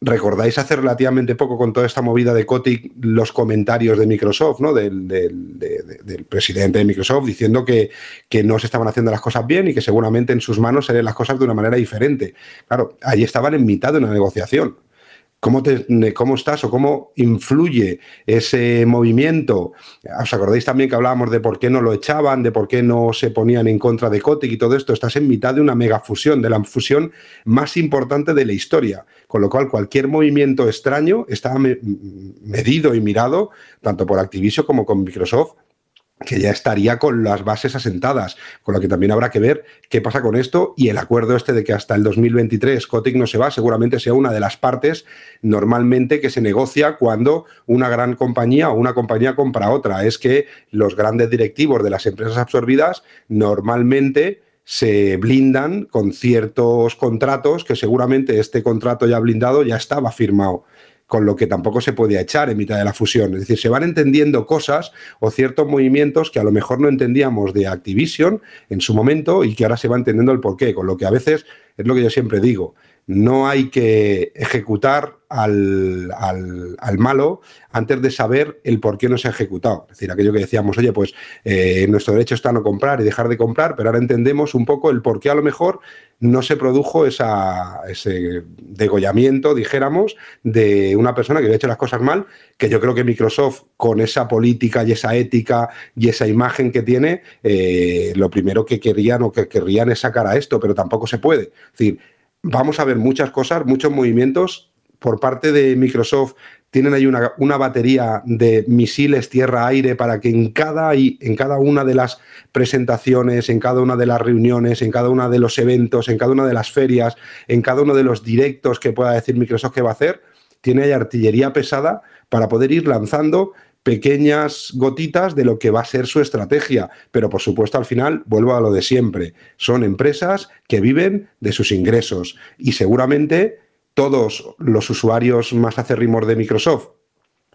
¿Recordáis hace relativamente poco con toda esta movida de Kotick los comentarios de Microsoft, ¿no? Del, presidente de Microsoft, diciendo que, que, no se estaban haciendo las cosas bien y que seguramente en sus manos serían las cosas de una manera diferente? Claro, ahí estaban en mitad de una negociación. ¿Cómo, ¿Cómo estás o cómo influye ese movimiento? ¿Os acordáis también que hablábamos de por qué no lo echaban, de por qué no se ponían en contra de Kotick y todo esto? Estás en mitad de una megafusión, de la fusión más importante de la historia, con lo cual cualquier movimiento extraño está medido y mirado tanto por Activision como con Microsoft que ya estaría con las bases asentadas, con lo que también habrá que ver qué pasa con esto y el acuerdo este de que hasta el 2023 Kotick no se va, seguramente sea una de las partes normalmente que se negocia cuando una gran compañía o una compañía compra otra. Es que los grandes directivos de las empresas absorbidas normalmente se blindan con ciertos contratos que seguramente este contrato ya blindado ya estaba firmado con lo que tampoco se podía echar en mitad de la fusión. Es decir, se van entendiendo cosas o ciertos movimientos que a lo mejor no entendíamos de Activision en su momento y que ahora se va entendiendo el porqué, con lo que a veces es lo que yo siempre digo, no hay que ejecutar al, malo antes de saber el por qué no se ha ejecutado. Es decir, aquello que decíamos, oye, pues eh, nuestro derecho está a no comprar y dejar de comprar, pero ahora entendemos un poco el por qué a lo mejor no se produjo esa, ese degollamiento, dijéramos, de una persona que había hecho las cosas mal, que yo creo que Microsoft, con esa política y esa ética y esa imagen que tiene, eh, lo primero que querían o que querrían es sacar a esto, pero tampoco se puede. Es decir, vamos a ver muchas cosas, muchos movimientos por parte de Microsoft. Tienen ahí una, batería de misiles tierra-aire para que en cada, en cada una de las presentaciones, en cada una de las reuniones, en cada uno de los eventos, en cada una de las ferias, en cada uno de los directos que pueda decir Microsoft que va a hacer, tiene ahí artillería pesada para poder ir lanzando pequeñas gotitas de lo que va a ser su estrategia. Pero por supuesto al final vuelvo a lo de siempre. Son empresas que viven de sus ingresos y seguramente todos los usuarios más acérrimos de Microsoft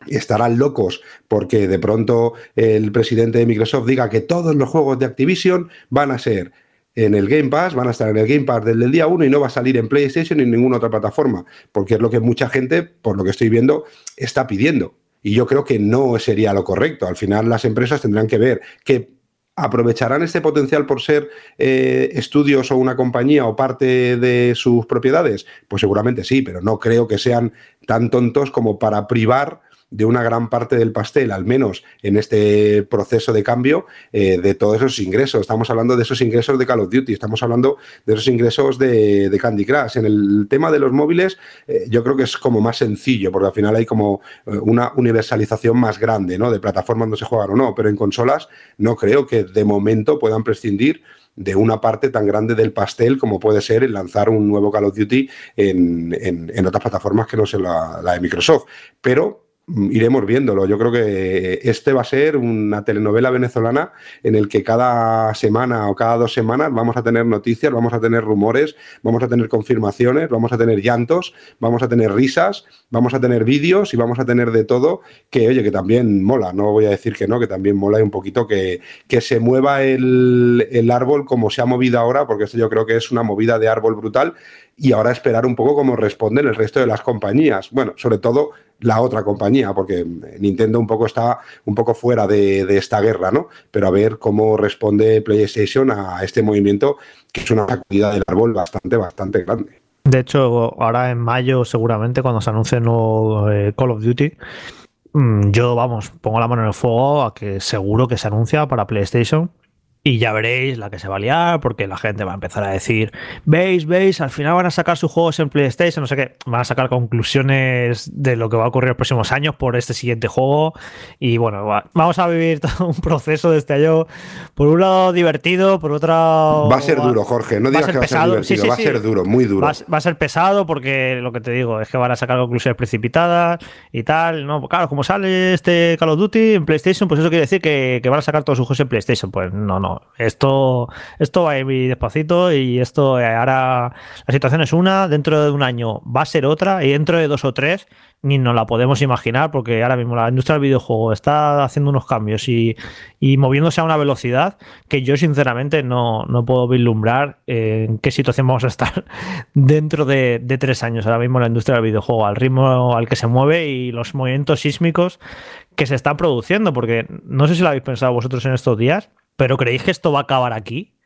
estarán locos porque de pronto el presidente de Microsoft diga que todos los juegos de Activision van a ser en el Game Pass, van a estar en el Game Pass desde el día 1 y no va a salir en PlayStation ni en ninguna otra plataforma, porque es lo que mucha gente, por lo que estoy viendo, está pidiendo. Y yo creo que no sería lo correcto. Al final las empresas tendrán que ver que aprovecharán este potencial por ser eh, estudios o una compañía o parte de sus propiedades. Pues seguramente sí, pero no creo que sean tan tontos como para privar de una gran parte del pastel, al menos en este proceso de cambio, eh, de todos esos ingresos. Estamos hablando de esos ingresos de Call of Duty, estamos hablando de esos ingresos de, Candy Crush. En el tema de los móviles, eh, yo creo que es como más sencillo, porque al final hay como eh, una universalización más grande, ¿no? De plataformas donde se juegan o no, pero en consolas no creo que de momento puedan prescindir de una parte tan grande del pastel como puede ser el lanzar un nuevo Call of Duty en, otras plataformas que no sea la de Microsoft. Pero iremos viéndolo. Yo creo que este va a ser una telenovela venezolana en el que cada semana o cada dos semanas vamos a tener noticias, vamos a tener rumores, vamos a tener confirmaciones, vamos a tener llantos, vamos a tener risas, vamos a tener vídeos y vamos a tener de todo que, oye, que también mola. No voy a decir que no, que también mola un poquito que, que se mueva el, el árbol como se ha movido ahora, porque esto yo creo que es una movida de árbol brutal y ahora esperar un poco cómo responden el resto de las compañías. Bueno, sobre todo la otra compañía, porque Nintendo un poco está un poco fuera de, esta guerra, ¿no? Pero a ver cómo responde PlayStation a este movimiento, que es una actividad del árbol bastante, bastante grande. De hecho, ahora en mayo, seguramente, cuando se anuncie el nuevo eh, Call of Duty, mm, yo, vamos, pongo la mano en el fuego a que seguro que se anuncia para PlayStation y ya veréis la que se va a liar, porque la gente va a empezar a decir, veis, veis, al final van a sacar sus juegos en PlayStation, no sé qué, van a sacar conclusiones de lo que va a ocurrir en los próximos años por este siguiente juego. Y bueno, vamos a vivir todo un proceso de este año, por un lado divertido, por otro... Va a ser duro, Jorge, no digas que va a ser divertido, va a ser duro, muy duro. Va, a ser pesado porque lo que te digo es que van a sacar conclusiones precipitadas y tal, ¿no? Claro, como sale este Call of Duty en PlayStation, pues eso quiere decir que, que van a sacar todos sus juegos en PlayStation. Pues no, no esto, esto va a ir despacito y esto eh, ahora la situación es una, dentro de un año va a ser otra y dentro de dos o tres ni nos la podemos imaginar porque ahora mismo la industria del videojuego está haciendo unos cambios y, moviéndose a una velocidad que yo sinceramente no, puedo vislumbrar en qué situación vamos a estar dentro de, de tres años ahora mismo la industria del videojuego, al ritmo al que se mueve y los movimientos sísmicos que se están produciendo, porque no sé si lo habéis pensado vosotros en estos días, pero ¿creéis que esto va a acabar aquí?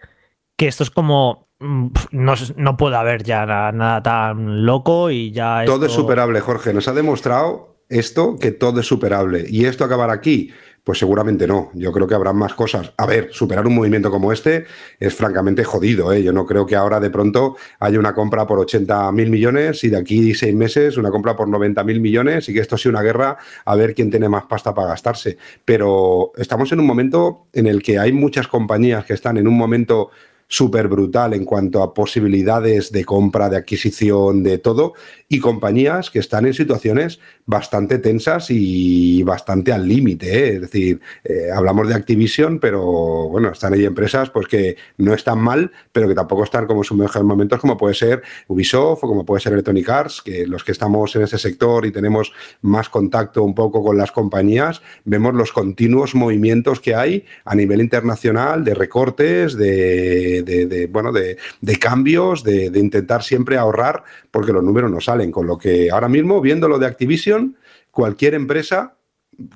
Que esto es como. Mm, no, no puede haber ya nada, tan loco y ya. Todo es superable, Jorge. Nos ha demostrado esto que todo es superable. Y esto acabará aquí. Pues seguramente no. Yo creo que habrá más cosas. A ver, superar un movimiento como este es francamente jodido. ¿eh? Yo no creo que ahora de pronto haya una compra por 80 mil millones y de aquí seis meses una compra por 90 mil millones y que esto sea una guerra a ver quién tiene más pasta para gastarse. Pero estamos en un momento en el que hay muchas compañías que están en un momento súper brutal en cuanto a posibilidades de compra, de adquisición, de todo, y compañías que están en situaciones bastante tensas y bastante al límite. ¿eh? Es decir, eh, hablamos de Activision, pero bueno, están ahí empresas pues que no están mal, pero que tampoco están como en sus mejores momentos, como puede ser Ubisoft o como puede ser Electronic Arts, que los que estamos en ese sector y tenemos más contacto un poco con las compañías, vemos los continuos movimientos que hay a nivel internacional de recortes, de, de, bueno, de, cambios, de, intentar siempre ahorrar, porque los números no salen. Con lo que ahora mismo, viendo lo de Activision, cualquier empresa,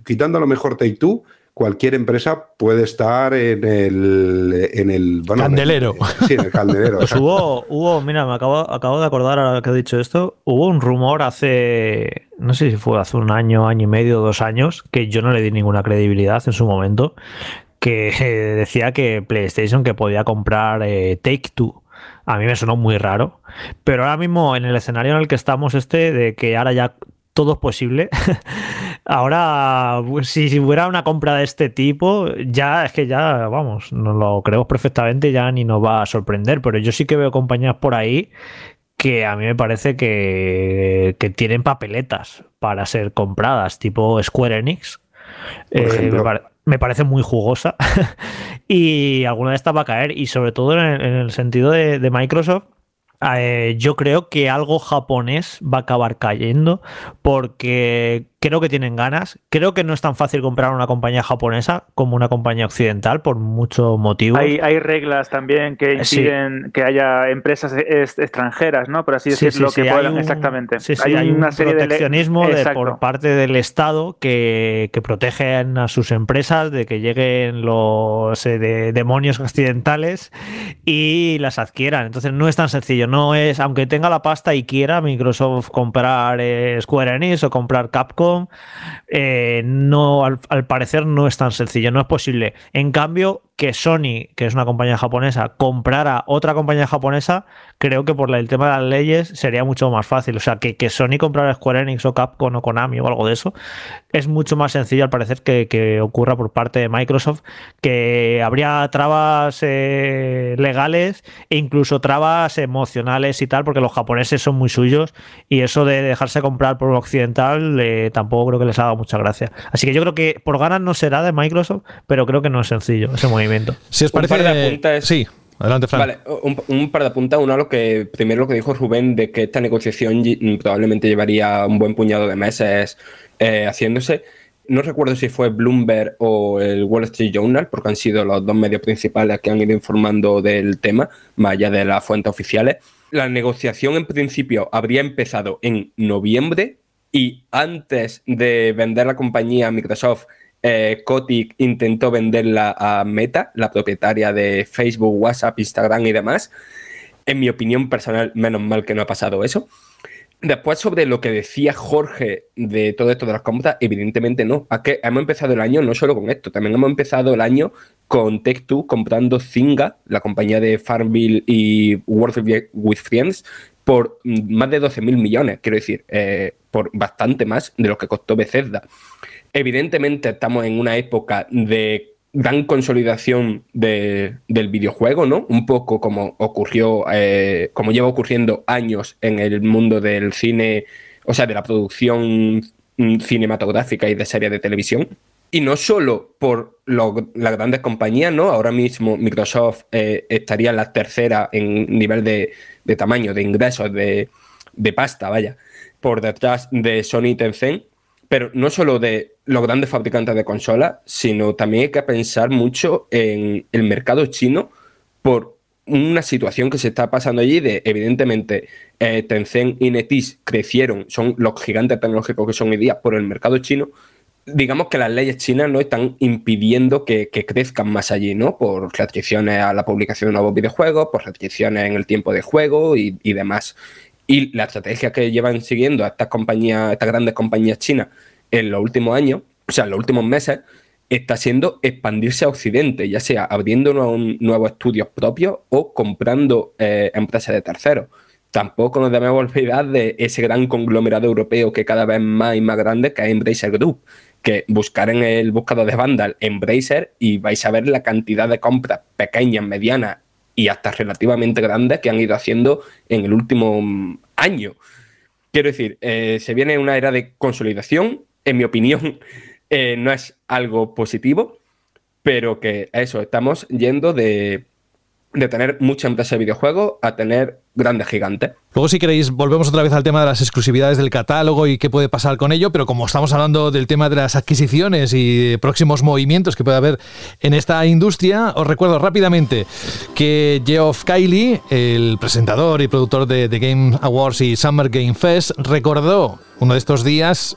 quitando a lo mejor Take Two, cualquier empresa puede estar en el, en el candelero. sí, en el candelero. Pues hubo, hubo, mira, me acabo, acabo de acordar ahora que he dicho esto, hubo un rumor hace, no sé si fue hace un año, año y medio, dos años, que yo no le di ninguna credibilidad en su momento, que decía que PlayStation que podía comprar eh, Take Two. A mí me sonó muy raro. Pero ahora mismo, en el escenario en el que estamos, este, de que ahora ya todo es posible. ahora, pues, si, hubiera una compra de este tipo, ya es que ya, vamos, nos lo creemos perfectamente, ya ni nos va a sorprender. Pero yo sí que veo compañías por ahí que a mí me parece que, que tienen papeletas para ser compradas, tipo Square Enix. Eh, me parece muy jugosa y alguna de estas va a caer. Y sobre todo en el, sentido de, Microsoft eh, yo creo que algo japonés va a acabar cayendo porque creo que tienen ganas. Creo que no es tan fácil comprar una compañía japonesa como una compañía occidental por muchos motivos. Hay, hay reglas también que impiden que haya empresas es- extranjeras, ¿no? Por así Sí, decirlo, sí, sí, que hay puedan, un- exactamente. Sí, sí, hay, un de le- proteccionismo de- Exacto. por parte del Estado que, que protegen a sus empresas de que lleguen los eh, de- demonios occidentales y las adquieran. Entonces no es tan sencillo. No es, aunque tenga la pasta y quiera Microsoft comprar eh, Square Enix o comprar Capcom, eh, no, al, al parecer no es tan sencillo, no es posible. En cambio, que Sony, que es una compañía japonesa, comprara otra compañía japonesa, creo que por el tema de las leyes sería mucho más fácil. O sea, que, que Sony comprara Square Enix o Capcom o Konami o algo de eso, es mucho más sencillo al parecer que, que ocurra por parte de Microsoft, que habría trabas eh, legales e incluso trabas emocionales y tal, porque los japoneses son muy suyos y eso de dejarse comprar por un occidental eh, tampoco creo que les haga mucha gracia. Así que yo creo que por ganas no será de Microsoft, pero creo que no es sencillo ese movimiento. Si os Un parece. par de apuntes. Sí, adelante, Fran. Vale, un, un par de apuntes. Uno lo que primero lo que dijo Rubén de que esta negociación probablemente llevaría un buen puñado de meses eh, haciéndose. No recuerdo si fue Bloomberg o el Wall Street Journal, porque han sido los dos medios principales que han ido informando del tema, más allá de las fuentes oficiales. La negociación en principio habría empezado en noviembre y antes de vender la compañía a Microsoft, eh, intentó venderla a Meta, la propietaria de Facebook, WhatsApp, Instagram y demás. En mi opinión personal, menos mal que no ha pasado eso. Después, sobre lo que decía Jorge de todo esto de las compras, evidentemente no. ¿A qué? Hemos empezado el año no solo con esto, también hemos empezado el año con Tech2 comprando Zynga, la compañía de Farmville y World with Friends, por más de 12 mil millones, quiero decir, eh, por bastante más de lo que costó Bethesda. Evidentemente estamos en una época de gran consolidación de- del videojuego, ¿no? Un poco como ocurrió, eh, como lleva ocurriendo años en el mundo del cine, o sea, de la producción mm, cinematográfica y de series de televisión. Y no solo por lo- las grandes compañías, ¿no? Ahora mismo Microsoft eh, estaría la tercera en nivel de, de tamaño, de ingresos, de, de pasta, vaya, por detrás de Sony y Tencent. Pero no solo de los grandes fabricantes de consolas, sino también hay que pensar mucho en el mercado chino por una situación que se está pasando allí de, evidentemente, eh, Tencent y NetEase crecieron, son los gigantes tecnológicos que son hoy día por el mercado chino. Digamos que las leyes chinas no están impidiendo que, que crezcan más allí, ¿no? Por restricciones a la publicación de nuevos videojuegos, por restricciones en el tiempo de juego y, y demás. Y la estrategia que llevan siguiendo a estas compañías, estas grandes compañías chinas en los últimos años, o sea, en los últimos meses, está siendo expandirse a Occidente, ya sea abriendo nuevos, nuevos estudios propios o comprando eh, empresas de terceros. Tampoco nos debemos olvidar de ese gran conglomerado europeo que cada vez más y más grande, que es Embracer Group, que buscar en el buscador de Vandal Embracer y vais a ver la cantidad de compras pequeñas, medianas y hasta relativamente grandes que han ido haciendo en el último mm, año. Quiero decir, eh, se viene una era de consolidación, en mi opinión, eh, no es algo positivo, pero que eso, estamos yendo de, de tener mucha empresa de videojuegos a tener grandes gigantes. Luego, si queréis, volvemos otra vez al tema de las exclusividades del catálogo y qué puede pasar con ello, pero como estamos hablando del tema de las adquisiciones y próximos movimientos que puede haber en esta industria, os recuerdo rápidamente que Geoff Kylie, el presentador y productor de The Game Awards y Summer Game Fest, recordó uno de estos días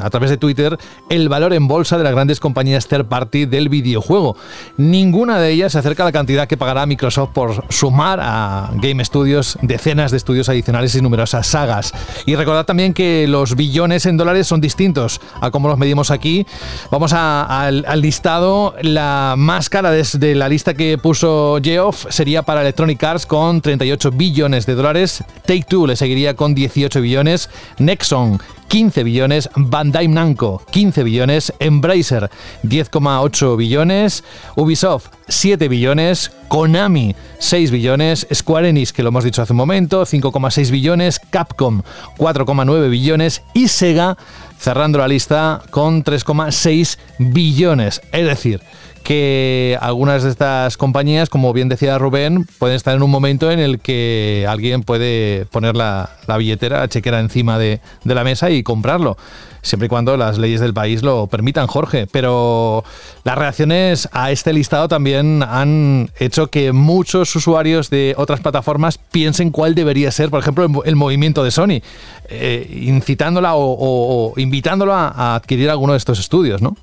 a través de Twitter el valor en bolsa de las grandes compañías third party del videojuego. Ninguna de ellas se acerca a la cantidad que pagará Microsoft por sumar a Game Studios decenas de estudios adicionales y numerosas sagas. Y recordad también que los billones en dólares son distintos a cómo los medimos aquí. Vamos a- al, listado. La más cara desde la lista que puso Geoff sería para Electronic Arts con 38 billones de dólares. Take Two le seguiría con 18 billones. Nexon 15 billones, Bandai Namco 15 billones, Embracer 10,8 billones, Ubisoft 7 billones, Konami 6 billones, Square Enix, que lo hemos dicho hace un momento, 5,6 billones, Capcom 4,9 billones y Sega cerrando la lista con 3,6 billones. Es decir, que algunas de estas compañías, como bien decía Rubén, pueden estar en un momento en el que alguien puede poner la, billetera, la chequera encima de, la mesa y comprarlo siempre y cuando las leyes del país lo permitan, Jorge. Pero las reacciones a este listado también han hecho que muchos usuarios de otras plataformas piensen cuál debería ser, por ejemplo, el, movimiento de Sony, eh, incitándola o, invitándola a adquirir alguno de estos estudios, ¿no?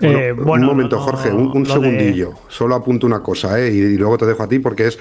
Eh, un momento, Jorge, un, segundillo. Solo apunto una cosa, ¿eh? y, luego te dejo a ti, porque es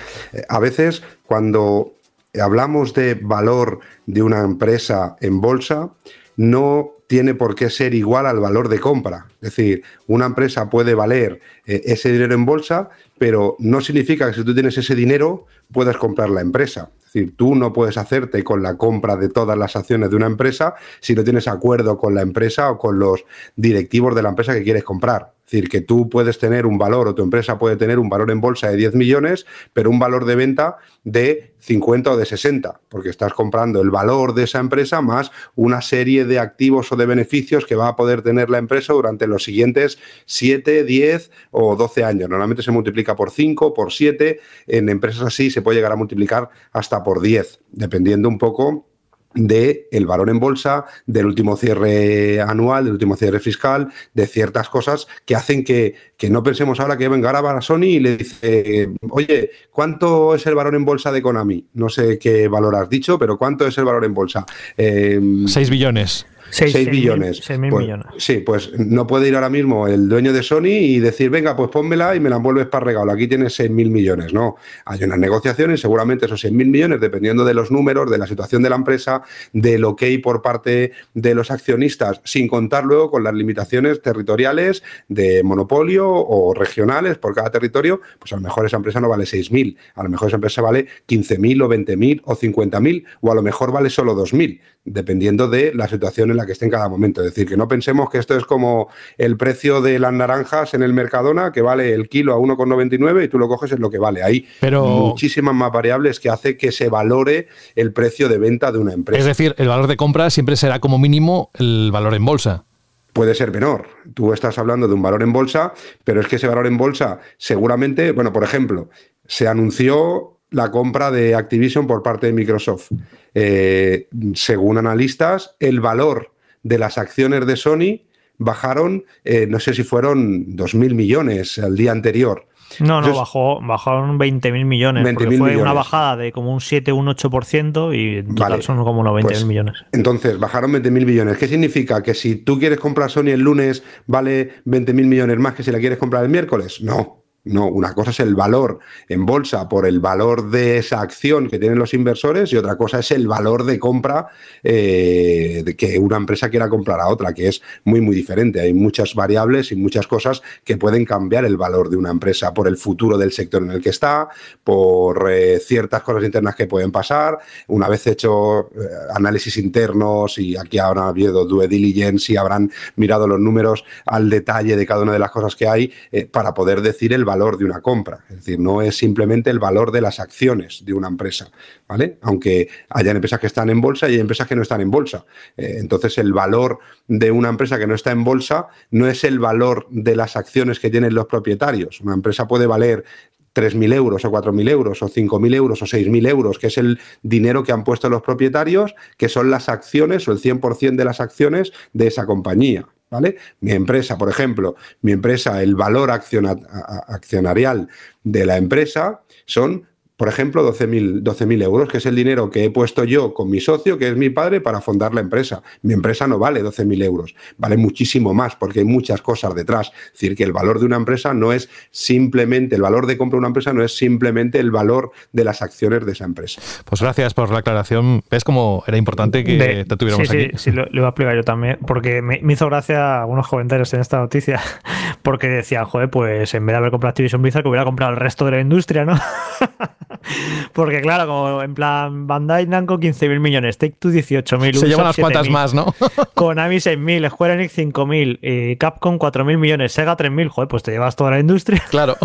a veces cuando hablamos de valor de una empresa en bolsa, no tiene por qué ser igual al valor de compra. Es decir, una empresa puede valer eh, ese dinero en bolsa, pero no significa que si tú tienes ese dinero puedas comprar la empresa. Es decir, tú no puedes hacerte con la compra de todas las acciones de una empresa si no tienes acuerdo con la empresa o con los directivos de la empresa que quieres comprar. Es decir, que tú puedes tener un valor o tu empresa puede tener un valor en bolsa de 10 millones, pero un valor de venta de 50 o de 60, porque estás comprando el valor de esa empresa más una serie de activos o de beneficios que va a poder tener la empresa durante los siguientes 7, 10 o 12 años. Normalmente se multiplica por 5, por 7. En empresas así se puede llegar a multiplicar hasta por 10, dependiendo un poco de el valor en bolsa, del último cierre anual, del último cierre fiscal, de ciertas cosas que hacen que, no pensemos ahora que venga ahora Sony y le dice, oye, ¿cuánto es el valor en bolsa de Konami? No sé qué valor has dicho, pero ¿cuánto es el valor en bolsa? 6 em, billones. 6, billones. Mil, pues, millones. Sí, pues no puede ir ahora mismo el dueño de Sony y decir, venga, pues pónmela y me la envuelves para regalo. Aquí tienes 6 mil millones. No, hay unas negociaciones, seguramente esos 6 mil millones, dependiendo de los números, de la situación de la empresa, del ok por parte de los accionistas, sin contar luego con las limitaciones territoriales de monopolio o regionales por cada territorio, pues a lo mejor esa empresa no vale 6 mil, a lo mejor esa empresa vale 15 mil o 20 mil o 50 mil, o a lo mejor vale solo 2 mil, dependiendo de la situación en la que esté en cada momento. Es decir, que no pensemos que esto es como el precio de las naranjas en el Mercadona, que vale el kilo a 1,99 y tú lo coges en lo que vale. Hay muchísimas más variables que hace que se valore el precio de venta de una empresa. Es decir, el valor de compra siempre será como mínimo el valor en bolsa puede ser menor. Tú estás hablando de un valor en bolsa, pero es que ese valor en bolsa seguramente, bueno, por ejemplo, se anunció la compra de Activision por parte de Microsoft. Eh, según analistas, el valor de las acciones de Sony bajaron, eh, no sé si fueron 2.000 millones el día anterior. No, no, bajó, bajaron 20.000 millones. 20 fue una bajada de como un 7, un 8% y en total son como unos 20.000 pues, millones. Entonces, bajaron 20.000 millones. ¿Qué significa? ¿Que si tú quieres comprar Sony el lunes vale 20.000 millones más que si la quieres comprar el miércoles? No. No, una cosa es el valor en bolsa por el valor de esa acción que tienen los inversores y otra cosa es el valor de compra eh, que una empresa quiera comprar a otra, que es muy, muy diferente. Hay muchas variables y muchas cosas que pueden cambiar el valor de una empresa por el futuro del sector en el que está, por eh, ciertas cosas internas que pueden pasar. Una vez hecho eh, análisis internos y aquí habrán habido due diligence y habrán mirado los números al detalle de cada una de las cosas que hay para poder decir el valor de una compra. Es decir, no es simplemente el valor de las acciones de una empresa, ¿vale? Aunque hayan empresas que están en bolsa y hay empresas que no están en bolsa. Eh, entonces, el valor de una empresa que no está en bolsa no es el valor de las acciones que tienen los propietarios. Una empresa puede valer 3.000 euros o 4.000 euros o 5.000 euros o 6.000 euros, que es el dinero que han puesto los propietarios, que son las acciones o el 100% de las acciones de esa compañía. ¿Vale? Mi empresa, por ejemplo, mi empresa, el valor accionarial de la empresa son por ejemplo, 12.000 12 euros, que es el dinero que he puesto yo con mi socio, que es mi padre, para fundar la empresa. Mi empresa no vale 12.000 euros, vale muchísimo más porque hay muchas cosas detrás. Es decir, que el valor de una empresa no es simplemente, el valor de compra de una empresa no es simplemente el valor de las acciones de esa empresa. Pues gracias por la aclaración. ¿Ves cómo era importante que te tuviéramos sí, aquí? Sí, sí, lo, lo, iba a explicar yo también, porque me, hizo gracia algunos comentarios en esta noticia, porque decían, joder, pues en vez de haber comprado Activision Blizzard, que hubiera comprado el resto de la industria, ¿no? Porque claro, como en plan Bandai Namco 15.000 millones, Take Two 18.000. Se llevan unas cuantas más, ¿no? Konami 6.000, Square Enix 5.000, y Capcom 4.000 millones, Sega 3.000. Joder, pues te llevas toda la industria. Claro.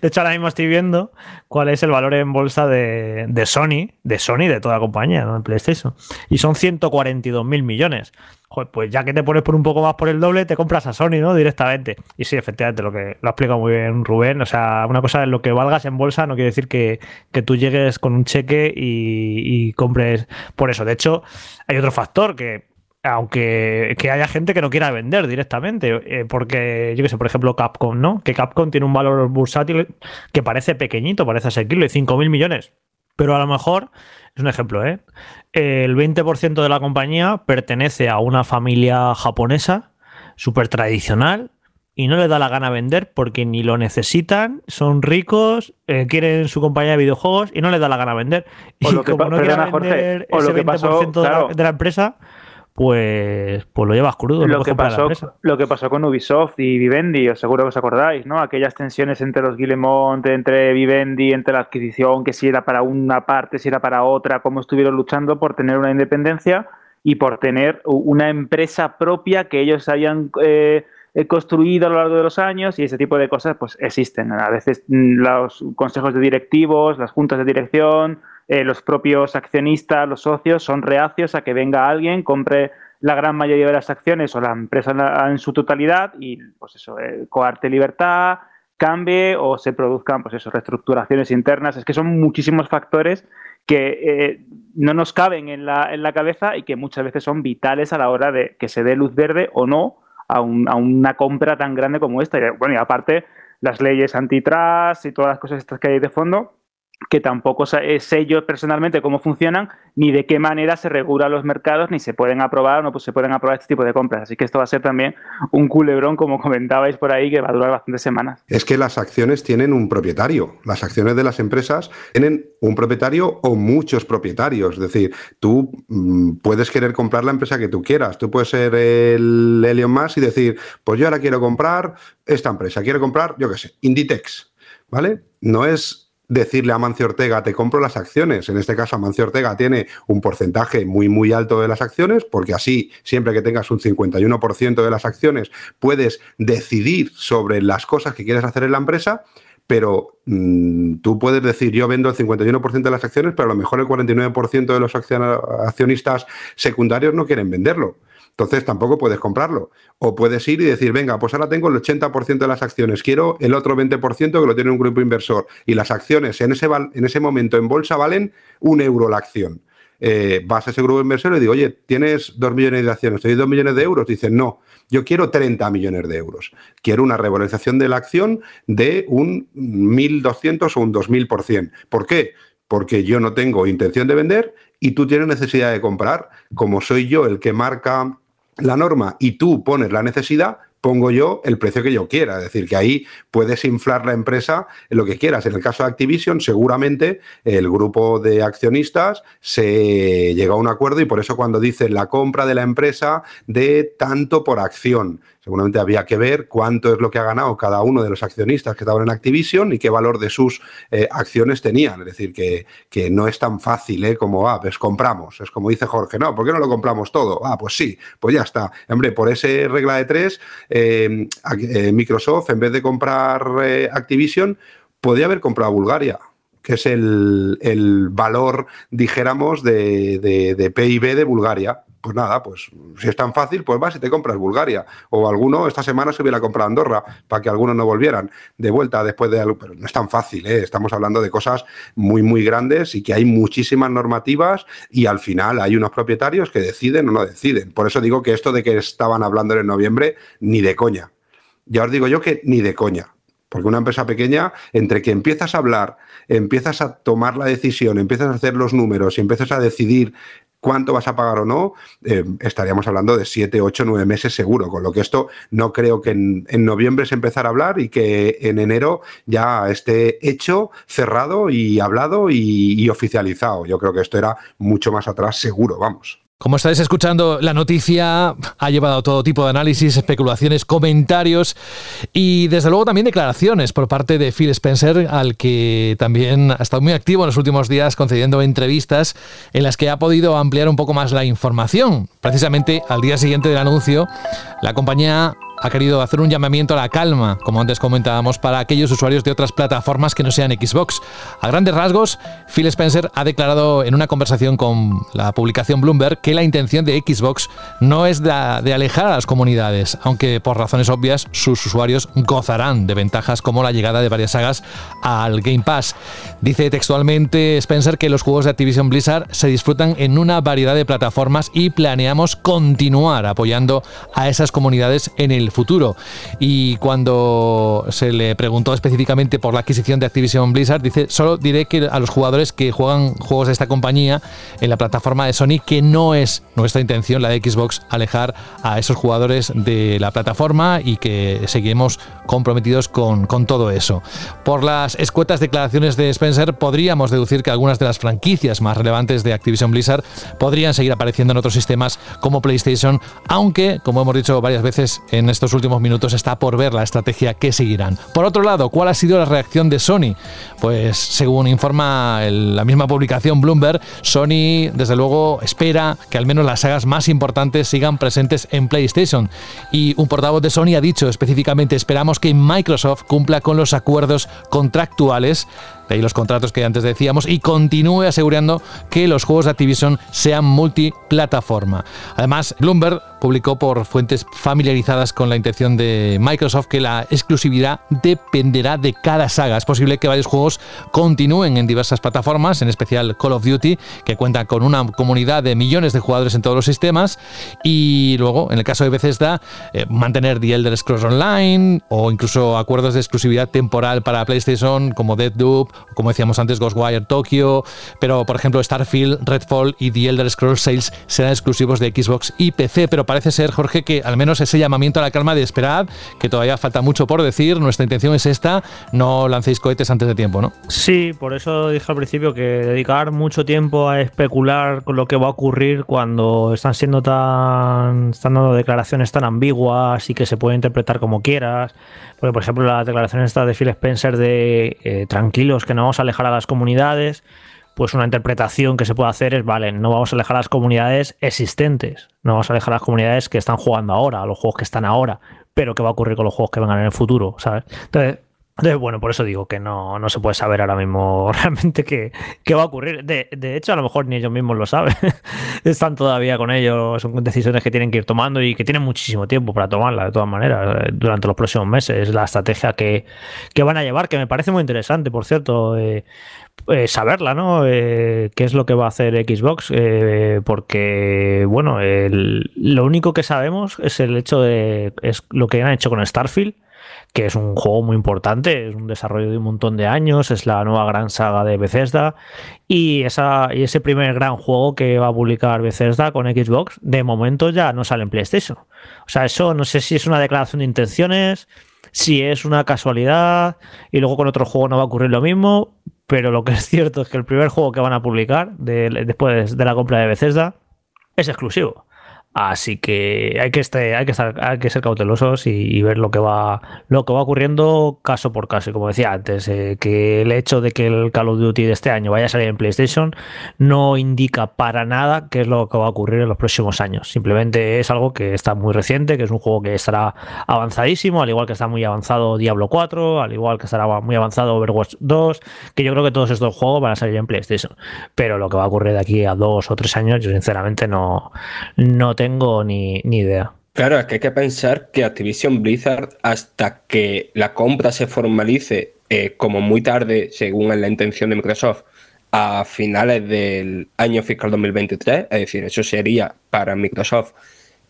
De hecho, ahora mismo estoy viendo cuál es el valor en bolsa de, de Sony, de Sony, de toda la compañía, ¿no? En PlayStation. Y son 142.000 millones pues ya que te pones por un poco más por el doble, te compras a Sony, ¿no? Directamente. Y sí, efectivamente, lo que lo ha explicado muy bien Rubén. O sea, una cosa es lo que valgas en bolsa, no quiere decir que, tú llegues con un cheque y, compres por eso. De hecho, hay otro factor que aunque que haya gente que no quiera vender directamente, eh, porque yo que sé, por ejemplo, Capcom, ¿no? Que Capcom tiene un valor bursátil que parece pequeñito, parece asequible, 5.000 millones, pero a lo mejor es un ejemplo, ¿eh? El 20% de la compañía pertenece a una familia japonesa súper tradicional y no les da la gana vender porque ni lo necesitan, son ricos, eh, quieren su compañía de videojuegos y no les da la gana vender. Y lo que como no quieren vender ese 20% de la empresa, pues, pues lo llevas crudo. Lo, que pasó, lo que pasó con Ubisoft y Vivendi, os seguro que os acordáis, ¿no? Aquellas tensiones entre los Guillemont, entre Vivendi, entre la adquisición, que si era para una parte, si era para otra, cómo estuvieron luchando por tener una independencia y por tener una empresa propia que ellos hayan eh, construido a lo largo de los años y ese tipo de cosas pues existen. A veces mm, los consejos de directivos, las juntas de dirección, eh, los propios accionistas, los socios, son reacios a que venga alguien, compre la gran mayoría de las acciones o la empresa en, su totalidad y, pues eso, eh, coarte libertad, cambie o se produzcan, pues eso, reestructuraciones internas. Es que son muchísimos factores que eh, no nos caben en la, en la cabeza y que muchas veces son vitales a la hora de que se dé luz verde o no a, una compra tan grande como esta. bueno, y aparte, las leyes antitrust y todas las cosas estas que hay de fondo, que tampoco sé yo personalmente cómo funcionan, ni de qué manera se regulan los mercados, ni se pueden aprobar o no pues se pueden aprobar este tipo de compras. Así que esto va a ser también un culebrón, como comentabais por ahí, que va a durar bastantes semanas. Es que las acciones tienen un propietario. Las acciones de las empresas tienen un propietario o muchos propietarios. Es decir, tú mm, puedes querer comprar la empresa que tú quieras. Tú puedes ser el Elon Musk y decir, pues yo ahora quiero comprar esta empresa. Quiero comprar, yo qué sé, Inditex. ¿Vale? No es decirle a Mancio Ortega, te compro las acciones. En este caso, Mancio Ortega tiene un porcentaje muy, muy alto de las acciones, porque así, siempre que tengas un 51% de las acciones, puedes decidir sobre las cosas que quieres hacer en la empresa. Pero mm, tú puedes decir, yo vendo el 51% de las acciones, pero a lo mejor el 49% de los accionistas secundarios no quieren venderlo. Entonces tampoco puedes comprarlo. O puedes ir y decir, venga, pues ahora tengo el 80% de las acciones, quiero el otro 20% que lo tiene un grupo inversor. Y las acciones en ese, en ese momento en bolsa valen un euro la acción. Eh, vas a ese grupo inversor y digo, oye, tienes dos millones de acciones, ¿te doy dos millones de euros? Dicen, no, yo quiero 30 millones de euros. Quiero una revalorización de la acción de un 1.200 o un 2.000%. ¿Por qué? Porque yo no tengo intención de vender y tú tienes necesidad de comprar. Como soy yo el que marca la norma y tú pones la necesidad, pongo yo el precio que yo quiera. Es decir, que ahí puedes inflar la empresa lo que quieras. En el caso de Activision, seguramente el grupo de accionistas se llega a un acuerdo y por eso cuando dice la compra de la empresa de tanto por acción, Seguramente había que ver cuánto es lo que ha ganado cada uno de los accionistas que estaban en Activision y qué valor de sus eh, acciones tenían. Es decir, que, que no es tan fácil ¿eh? como, ah, pues compramos. Es como dice Jorge, no, ¿por qué no lo compramos todo? Ah, pues sí, pues ya está. Hombre, por esa regla de tres, eh, Microsoft, en vez de comprar Activision, podría haber comprado Bulgaria que es el, valor, dijéramos, de, de, PIB de Bulgaria pues nada, pues si es tan fácil, pues vas y te compras Bulgaria. O alguno esta semana se hubiera comprado Andorra para que algunos no volvieran de vuelta después de algo. Pero no es tan fácil, ¿eh? estamos hablando de cosas muy, muy grandes y que hay muchísimas normativas y al final hay unos propietarios que deciden o no deciden. Por eso digo que esto de que estaban hablando en noviembre, ni de coña. Ya os digo yo que ni de coña. Porque una empresa pequeña, entre que empiezas a hablar, empiezas a tomar la decisión, empiezas a hacer los números y empiezas a decidir cuánto vas a pagar o no, eh, estaríamos hablando de 7, 8, 9 meses seguro, con lo que esto no creo que en, noviembre se empezara a hablar y que en enero ya esté hecho, cerrado y hablado y, y oficializado. Yo creo que esto era mucho más atrás seguro, vamos. Como estáis escuchando, la noticia ha llevado todo tipo de análisis, especulaciones, comentarios y desde luego también declaraciones por parte de Phil Spencer, al que también ha estado muy activo en los últimos días concediendo entrevistas en las que ha podido ampliar un poco más la información. Precisamente al día siguiente del anuncio, la compañía ha querido hacer un llamamiento a la calma, como antes comentábamos, para aquellos usuarios de otras plataformas que no sean Xbox. A grandes rasgos, Phil Spencer ha declarado en una conversación con la publicación Bloomberg que la intención de Xbox no es de, alejar a las comunidades, aunque por razones obvias sus usuarios gozarán de ventajas como la llegada de varias sagas al Game Pass. Dice textualmente Spencer que los juegos de Activision Blizzard se disfrutan en una variedad de plataformas y planeamos continuar apoyando a esas comunidades en el futuro. Y cuando se le preguntó específicamente por la adquisición de Activision Blizzard, dice, solo diré que a los jugadores que juegan juegos de esta compañía en la plataforma de Sony, que no es nuestra intención, la de Xbox, alejar a esos jugadores de la plataforma y que seguimos comprometidos con, con todo eso. Por las escuetas declaraciones de Spencer, podríamos deducir que algunas de las franquicias más relevantes de Activision Blizzard podrían seguir apareciendo en otros sistemas como PlayStation, aunque, como hemos dicho varias veces en estos últimos minutos está por ver la estrategia que seguirán. Por otro lado, ¿cuál ha sido la reacción de Sony? Pues según informa la misma publicación Bloomberg, Sony desde luego espera que al menos las sagas más importantes sigan presentes en PlayStation. Y un portavoz de Sony ha dicho específicamente, esperamos que Microsoft cumpla con los acuerdos contractuales de ahí los contratos que antes decíamos, y continúe asegurando que los juegos de Activision sean multiplataforma. Además, Bloomberg publicó por fuentes familiarizadas con la intención de Microsoft que la exclusividad dependerá de cada saga. Es posible que varios juegos continúen en diversas plataformas, en especial Call of Duty, que cuenta con una comunidad de millones de jugadores en todos los sistemas, y luego, en el caso de Bethesda, eh, mantener The Elder Scrolls Online o incluso acuerdos de exclusividad temporal para PlayStation como Deathloop como decíamos antes, Ghostwire Tokyo, pero por ejemplo Starfield, Redfall y The Elder Scrolls Sales serán exclusivos de Xbox y PC, pero parece ser, Jorge, que al menos ese llamamiento a la calma de esperad, que todavía falta mucho por decir, nuestra intención es esta, no lancéis cohetes antes de tiempo, ¿no? Sí, por eso dije al principio que dedicar mucho tiempo a especular con lo que va a ocurrir cuando están siendo tan, están dando declaraciones tan ambiguas y que se puede interpretar como quieras, porque, por ejemplo, la declaración esta de Phil Spencer de eh, tranquilos, que no vamos a alejar a las comunidades, pues una interpretación que se puede hacer es, vale, no vamos a alejar a las comunidades existentes, no vamos a alejar las comunidades que están jugando ahora, a los juegos que están ahora, pero qué va a ocurrir con los juegos que vengan en el futuro, ¿sabes? Entonces, entonces, bueno, por eso digo que no, no se puede saber ahora mismo realmente qué, qué va a ocurrir. De, de, hecho, a lo mejor ni ellos mismos lo saben. Están todavía con ellos, son decisiones que tienen que ir tomando y que tienen muchísimo tiempo para tomarla, de todas maneras, durante los próximos meses. La estrategia que, que van a llevar, que me parece muy interesante, por cierto. Eh, eh, saberla, ¿no? Eh, ¿Qué es lo que va a hacer Xbox? Eh, porque, bueno, lo único que sabemos es el hecho de es lo que han hecho con Starfield que es un juego muy importante, es un desarrollo de un montón de años, es la nueva gran saga de Bethesda y, esa, y ese primer gran juego que va a publicar Bethesda con Xbox, de momento ya no sale en PlayStation. O sea, eso no sé si es una declaración de intenciones, si es una casualidad y luego con otro juego no va a ocurrir lo mismo, pero lo que es cierto es que el primer juego que van a publicar después de la compra de Bethesda es exclusivo. Así que hay que, este, hay que, estar, hay que ser cautelosos y, ver lo que, va, lo que va ocurriendo caso por caso. Y como decía antes, eh, que el hecho de que el Call of Duty de este año vaya a salir en PlayStation no indica para nada qué es lo que va a ocurrir en los próximos años. Simplemente es algo que está muy reciente, que es un juego que estará avanzadísimo, al igual que está muy avanzado Diablo 4, al igual que estará muy avanzado Overwatch 2, que yo creo que todos estos juegos van a salir en PlayStation. Pero lo que va a ocurrir de aquí a dos o tres años, yo sinceramente no, no tengo tengo ni, idea. Claro, es que hay que pensar que Activision Blizzard, hasta que la compra se formalice, eh, como muy tarde, según la intención de Microsoft, a finales del año fiscal 2023, es decir, eso sería para Microsoft,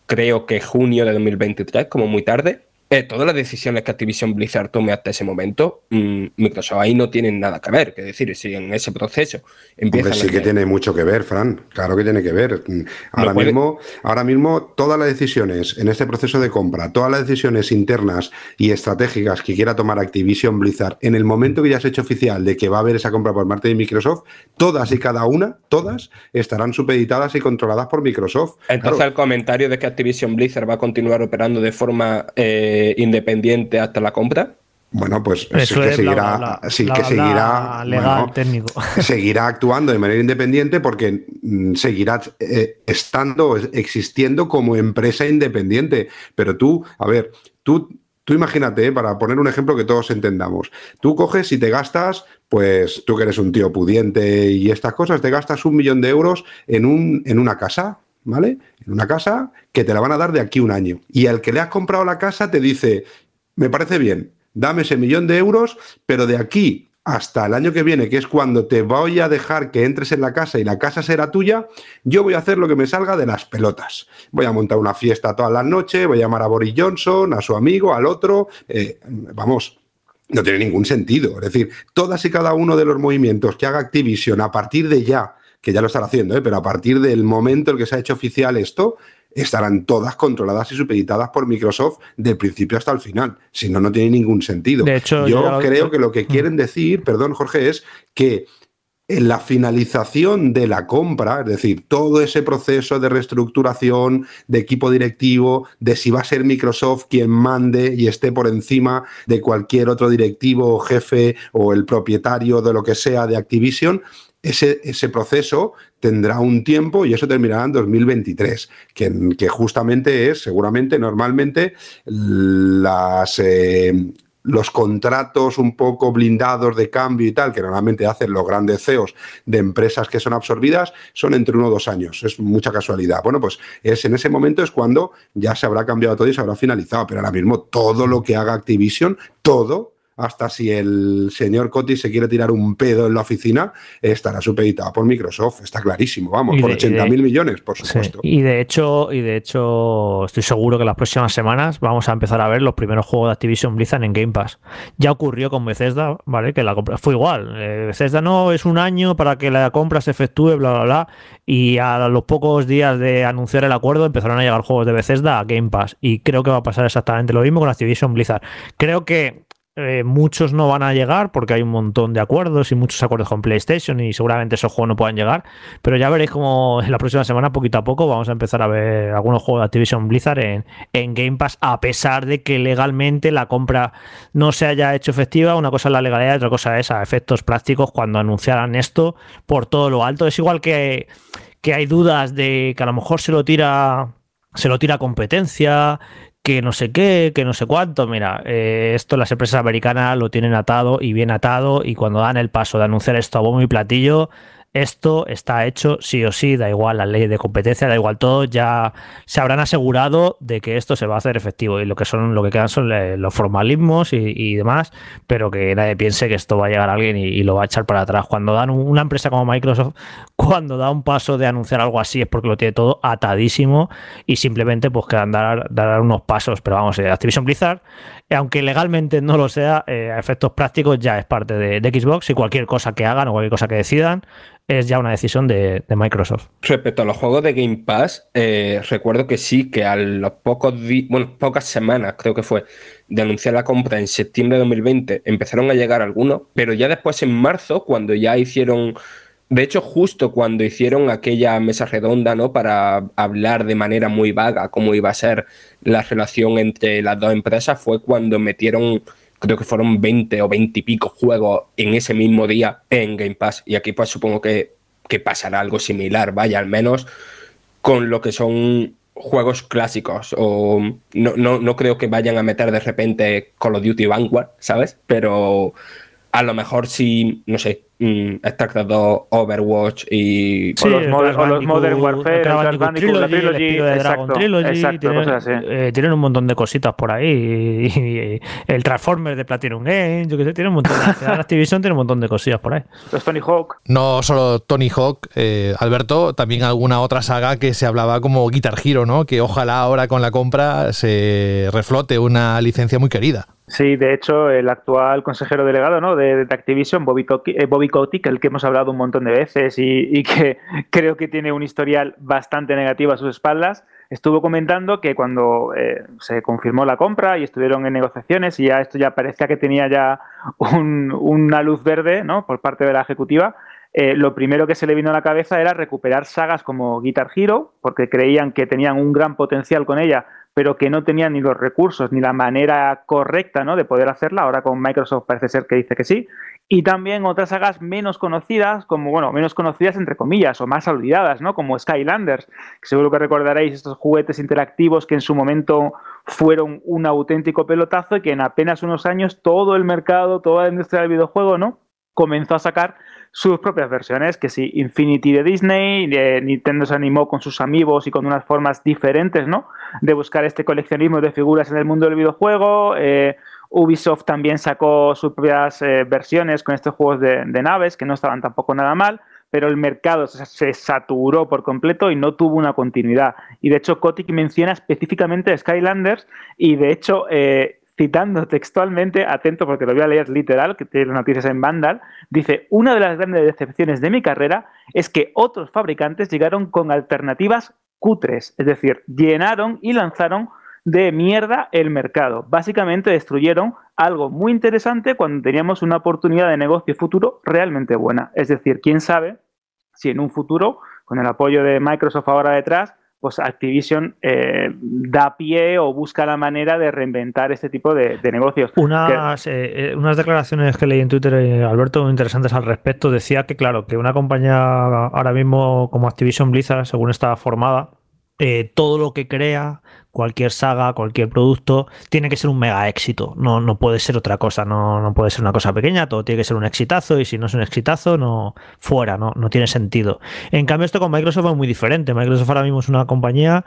creo que junio de 2023, como muy tarde, eh, todas las decisiones que Activision Blizzard tome hasta ese momento, mm, Microsoft ahí no tienen nada que ver. Es decir, si en ese proceso empieza. sí que tiene mucho que ver, Fran. Claro que tiene que ver. Mm, ahora, mismo, ahora mismo, todas las decisiones en este proceso de compra, todas las decisiones internas y estratégicas que quiera tomar Activision Blizzard, en el momento que ya se ha hecho oficial de que va a haber esa compra por parte de Microsoft, todas y cada una, todas, estarán supeditadas y controladas por Microsoft. Entonces, el comentario de que Activision Blizzard va a continuar operando de forma. Eh, independiente hasta la compra? Bueno, pues que seguirá, sí, que seguirá, legal, técnico. seguirá actuando de manera independiente porque mm, seguirá eh, estando, existiendo como empresa independiente. Pero tú, a ver, tú, tú imagínate, eh, para poner un ejemplo que todos entendamos, tú coges y te gastas, pues tú que eres un tío pudiente y estas cosas, te gastas un millón de euros en, un, en una casa, ¿vale? En una casa que te la van a dar de aquí un año. Y al que le has comprado la casa te dice, me parece bien, dame ese millón de euros, pero de aquí hasta el año que viene, que es cuando te voy a dejar que entres en la casa y la casa será tuya, yo voy a hacer lo que me salga de las pelotas. Voy a montar una fiesta todas las noches, voy a llamar a Boris Johnson, a su amigo, al otro. Eh, vamos, no tiene ningún sentido. Es decir, todas y cada uno de los movimientos que haga Activision a partir de ya que ya lo están haciendo, ¿eh? pero a partir del momento en que se ha hecho oficial esto, estarán todas controladas y supeditadas por Microsoft del principio hasta el final. Si no, no tiene ningún sentido. De hecho, yo creo que lo que mm. quieren decir, perdón Jorge, es que en la finalización de la compra, es decir, todo ese proceso de reestructuración, de equipo directivo, de si va a ser Microsoft quien mande y esté por encima de cualquier otro directivo o jefe o el propietario de lo que sea de Activision, ese, proceso tendrá un tiempo y eso terminará en 2023, que, que justamente es, seguramente, normalmente, las, eh, los contratos un poco blindados de cambio y tal, que normalmente hacen los grandes CEOs de empresas que son absorbidas, son entre uno o dos años. Es mucha casualidad. Bueno, pues es en ese momento es cuando ya se habrá cambiado todo y se habrá finalizado. Pero ahora mismo todo lo que haga Activision, todo hasta si el señor Coti se quiere tirar un pedo en la oficina, estará supeditado por Microsoft, está clarísimo, vamos, por 80 mil millones, por supuesto. Y de hecho, y de hecho, estoy seguro que las próximas semanas vamos a empezar a ver los primeros juegos de Activision Blizzard en Game Pass. Ya ocurrió con Bethesda, ¿vale? Que la compra fue igual. Eh, Bethesda no es un año para que la compra se efectúe, bla, bla, bla. Y a los pocos días de anunciar el acuerdo empezaron a llegar juegos de Bethesda a Game Pass. Y creo que va a pasar exactamente lo mismo con Activision Blizzard. Creo que eh, muchos no van a llegar porque hay un montón de acuerdos y muchos acuerdos con PlayStation y seguramente esos juegos no puedan llegar. Pero ya veréis como en la próxima semana, poquito a poco, vamos a empezar a ver algunos juegos de Activision Blizzard en, en Game Pass, a pesar de que legalmente la compra no se haya hecho efectiva. Una cosa es la legalidad otra cosa es a efectos prácticos cuando anunciaran esto por todo lo alto. Es igual que, que hay dudas de que a lo mejor se lo tira se lo tira competencia, que no sé qué, que no sé cuánto. Mira, eh, esto las empresas americanas lo tienen atado y bien atado y cuando dan el paso de anunciar esto a bombo y platillo, esto está hecho sí o sí, da igual la ley de competencia, da igual todo, ya se habrán asegurado de que esto se va a hacer efectivo y lo que son lo que quedan son eh, los formalismos y, demás, pero que nadie piense que esto va a llegar a alguien y, lo va a echar para atrás. Cuando dan una empresa como Microsoft, cuando da un paso de anunciar algo así es porque lo tiene todo atadísimo y simplemente pues quedan dar, dar unos pasos, pero vamos, eh, Activision Blizzard, aunque legalmente no lo sea, eh, a efectos prácticos ya es parte de, Xbox y cualquier cosa que hagan o cualquier cosa que decidan es ya una decisión de, Microsoft. Respecto a los juegos de Game Pass, eh, recuerdo que sí, que a los pocos bueno, pocas semanas, creo que fue, de anunciar la compra en septiembre de 2020, empezaron a llegar algunos, pero ya después en marzo, cuando ya hicieron, de hecho, justo cuando hicieron aquella mesa redonda, ¿no? Para hablar de manera muy vaga cómo iba a ser la relación entre las dos empresas, fue cuando metieron creo que fueron 20 o 20 y pico juegos en ese mismo día en Game Pass. Y aquí pues supongo que, que pasará algo similar, vaya, al menos con lo que son juegos clásicos. O no, no, no creo que vayan a meter de repente Call of Duty Vanguard, ¿sabes? Pero a lo mejor si, no sé, mm, StarCraft 2, Overwatch y... o los, mod- o los Modern Warfare, el Bandicoot Bandicoot, la Trilogy, Trilogy, de Dragon exacto, Trilogy, exacto, tienen, cosas así. eh, tienen un montón de cositas por ahí. Y, y el Transformers de Platinum Games, yo que sé, tiene un montón de... Activision tiene un montón de cosillas por ahí. Los Tony Hawk. No solo Tony Hawk, eh, Alberto, también alguna otra saga que se hablaba como Guitar Hero, ¿no? Que ojalá ahora con la compra se reflote una licencia muy querida. Sí, de hecho, el actual consejero delegado ¿no? de, de Activision, Bobby, eh, Bobby El que hemos hablado un montón de veces y, que creo que tiene un historial bastante negativo a sus espaldas, estuvo comentando que cuando eh, se confirmó la compra y estuvieron en negociaciones y ya esto ya parecía que tenía ya un- una luz verde ¿no? por parte de la ejecutiva, eh, lo primero que se le vino a la cabeza era recuperar sagas como Guitar Hero, porque creían que tenían un gran potencial con ella, pero que no tenían ni los recursos ni la manera correcta ¿no? de poder hacerla. Ahora con Microsoft parece ser que dice que sí. Y también otras sagas menos conocidas, como, bueno, menos conocidas entre comillas, o más olvidadas, ¿no? Como Skylanders, que seguro que recordaréis estos juguetes interactivos que en su momento fueron un auténtico pelotazo y que en apenas unos años todo el mercado, toda la industria del videojuego, ¿no? Comenzó a sacar sus propias versiones, que sí, Infinity de Disney, eh, Nintendo se animó con sus amigos y con unas formas diferentes, ¿no? De buscar este coleccionismo de figuras en el mundo del videojuego. eh, Ubisoft también sacó sus propias eh, versiones con estos juegos de, naves, que no estaban tampoco nada mal, pero el mercado se, se saturó por completo y no tuvo una continuidad. Y de hecho, Kotick menciona específicamente Skylanders y de hecho... eh, citando textualmente, atento porque lo voy a leer literal, que tiene las noticias en Vandal, dice, una de las grandes decepciones de mi carrera es que otros fabricantes llegaron con alternativas cutres, es decir, llenaron y lanzaron de mierda el mercado. Básicamente destruyeron algo muy interesante cuando teníamos una oportunidad de negocio futuro realmente buena. Es decir, quién sabe si en un futuro, con el apoyo de Microsoft ahora detrás, pues Activision eh, da pie o busca la manera de reinventar este tipo de, de negocios. Unas, eh, eh, unas declaraciones que leí en Twitter, Alberto, muy interesantes al respecto. Decía que, claro, que una compañía ahora mismo como Activision Blizzard, según está formada, eh, todo lo que crea, cualquier saga, cualquier producto, tiene que ser un mega éxito. No, no puede ser otra cosa, no, no puede ser una cosa pequeña, todo tiene que ser un exitazo y si no es un exitazo, no fuera, no, no tiene sentido. En cambio, esto con Microsoft es muy diferente. Microsoft ahora mismo es una compañía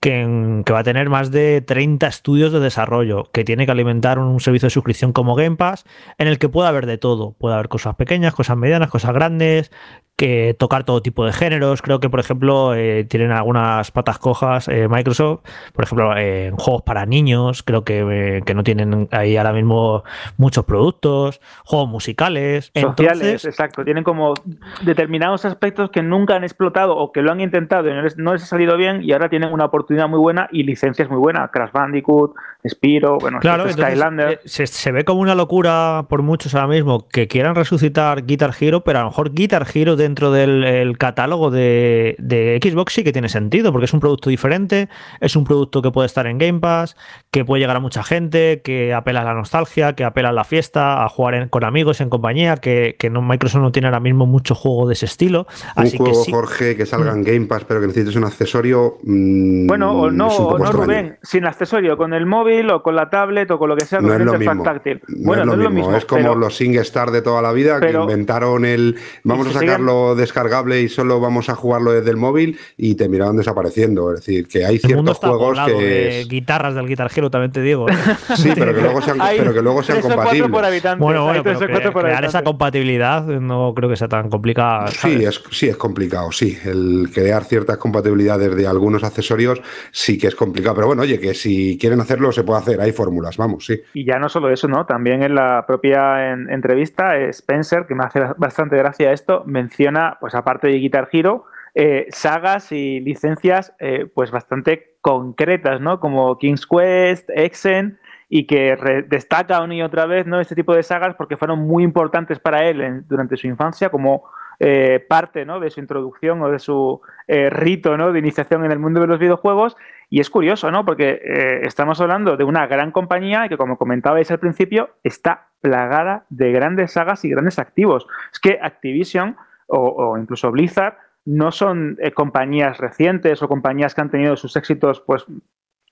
que, que, va a tener más de 30 estudios de desarrollo, que tiene que alimentar un servicio de suscripción como Game Pass, en el que puede haber de todo. Puede haber cosas pequeñas, cosas medianas, cosas grandes, que tocar todo tipo de géneros. Creo que, por ejemplo, eh, tienen algunas patas cojas eh, Microsoft, por ejemplo, eh, en juegos para niños, creo que, que, no tienen ahí ahora mismo muchos productos, juegos musicales. Sociales, Entonces, exacto. Tienen como determinados aspectos que nunca han explotado o que lo han intentado y no les, no les ha salido bien y ahora tienen una oportunidad muy buena y licencias muy buenas. Crash Bandicoot, Spiro, bueno, claro, Skylander. Entonces, se, se, ve como una locura por muchos ahora mismo que quieran resucitar Guitar Hero, pero a lo mejor Guitar Hero dentro del catálogo de, de, Xbox sí que tiene sentido, porque es un producto diferente, es un producto que puede estar en Game Pass, que puede llegar a mucha gente, que apela a la nostalgia, que apela a la fiesta, a jugar en, con amigos, en compañía, que, que no, Microsoft no tiene ahora mismo mucho juego de ese estilo. Así un juego, que sí. Jorge, que salga en Game Pass, pero que necesites un accesorio. Mmm, bueno, o no, o no Rubén, sin accesorio, con el móvil o con la tablet o con lo que sea, con no es lo mismo. táctil. No bueno, es lo, no mismo. es lo mismo. Es como pero, los SingStar de toda la vida pero, que inventaron el. Vamos a sacarlo siguen... descargable y solo vamos a jugarlo desde el móvil y terminaron desapareciendo. Es decir, que hay ciertos juegos que. De guitarras del Guitar Hero, también te digo. ¿eh? Sí, pero que luego sean, pero que luego sean compatibles. Bueno, bueno, pero cre crear habitante. esa compatibilidad no creo que sea tan complicada. Sí es, sí, es complicado, sí. El crear ciertas compatibilidades de algunos accesorios sí que es complicado. Pero bueno, oye, que si quieren hacerlo se puede hacer, hay fórmulas, vamos, sí. Y ya no solo eso, ¿no? También en la propia en, entrevista, Spencer, que me hace bastante gracia esto, menciona, pues aparte de Guitar Hero, eh, sagas y licencias eh, pues bastante concretas, ¿no? Como King's Quest, Exen, y que destaca una y otra vez ¿no? este tipo de sagas porque fueron muy importantes para él en, durante su infancia como eh, parte ¿no? de su introducción o de su rito ¿no? de iniciación en el mundo de los videojuegos. Y es curioso, ¿no? Porque estamos hablando de una gran compañía que, como comentabais al principio, está plagada de grandes sagas y grandes activos. Es que Activision o incluso Blizzard no son eh, compañías recientes o compañías que han tenido sus éxitos pues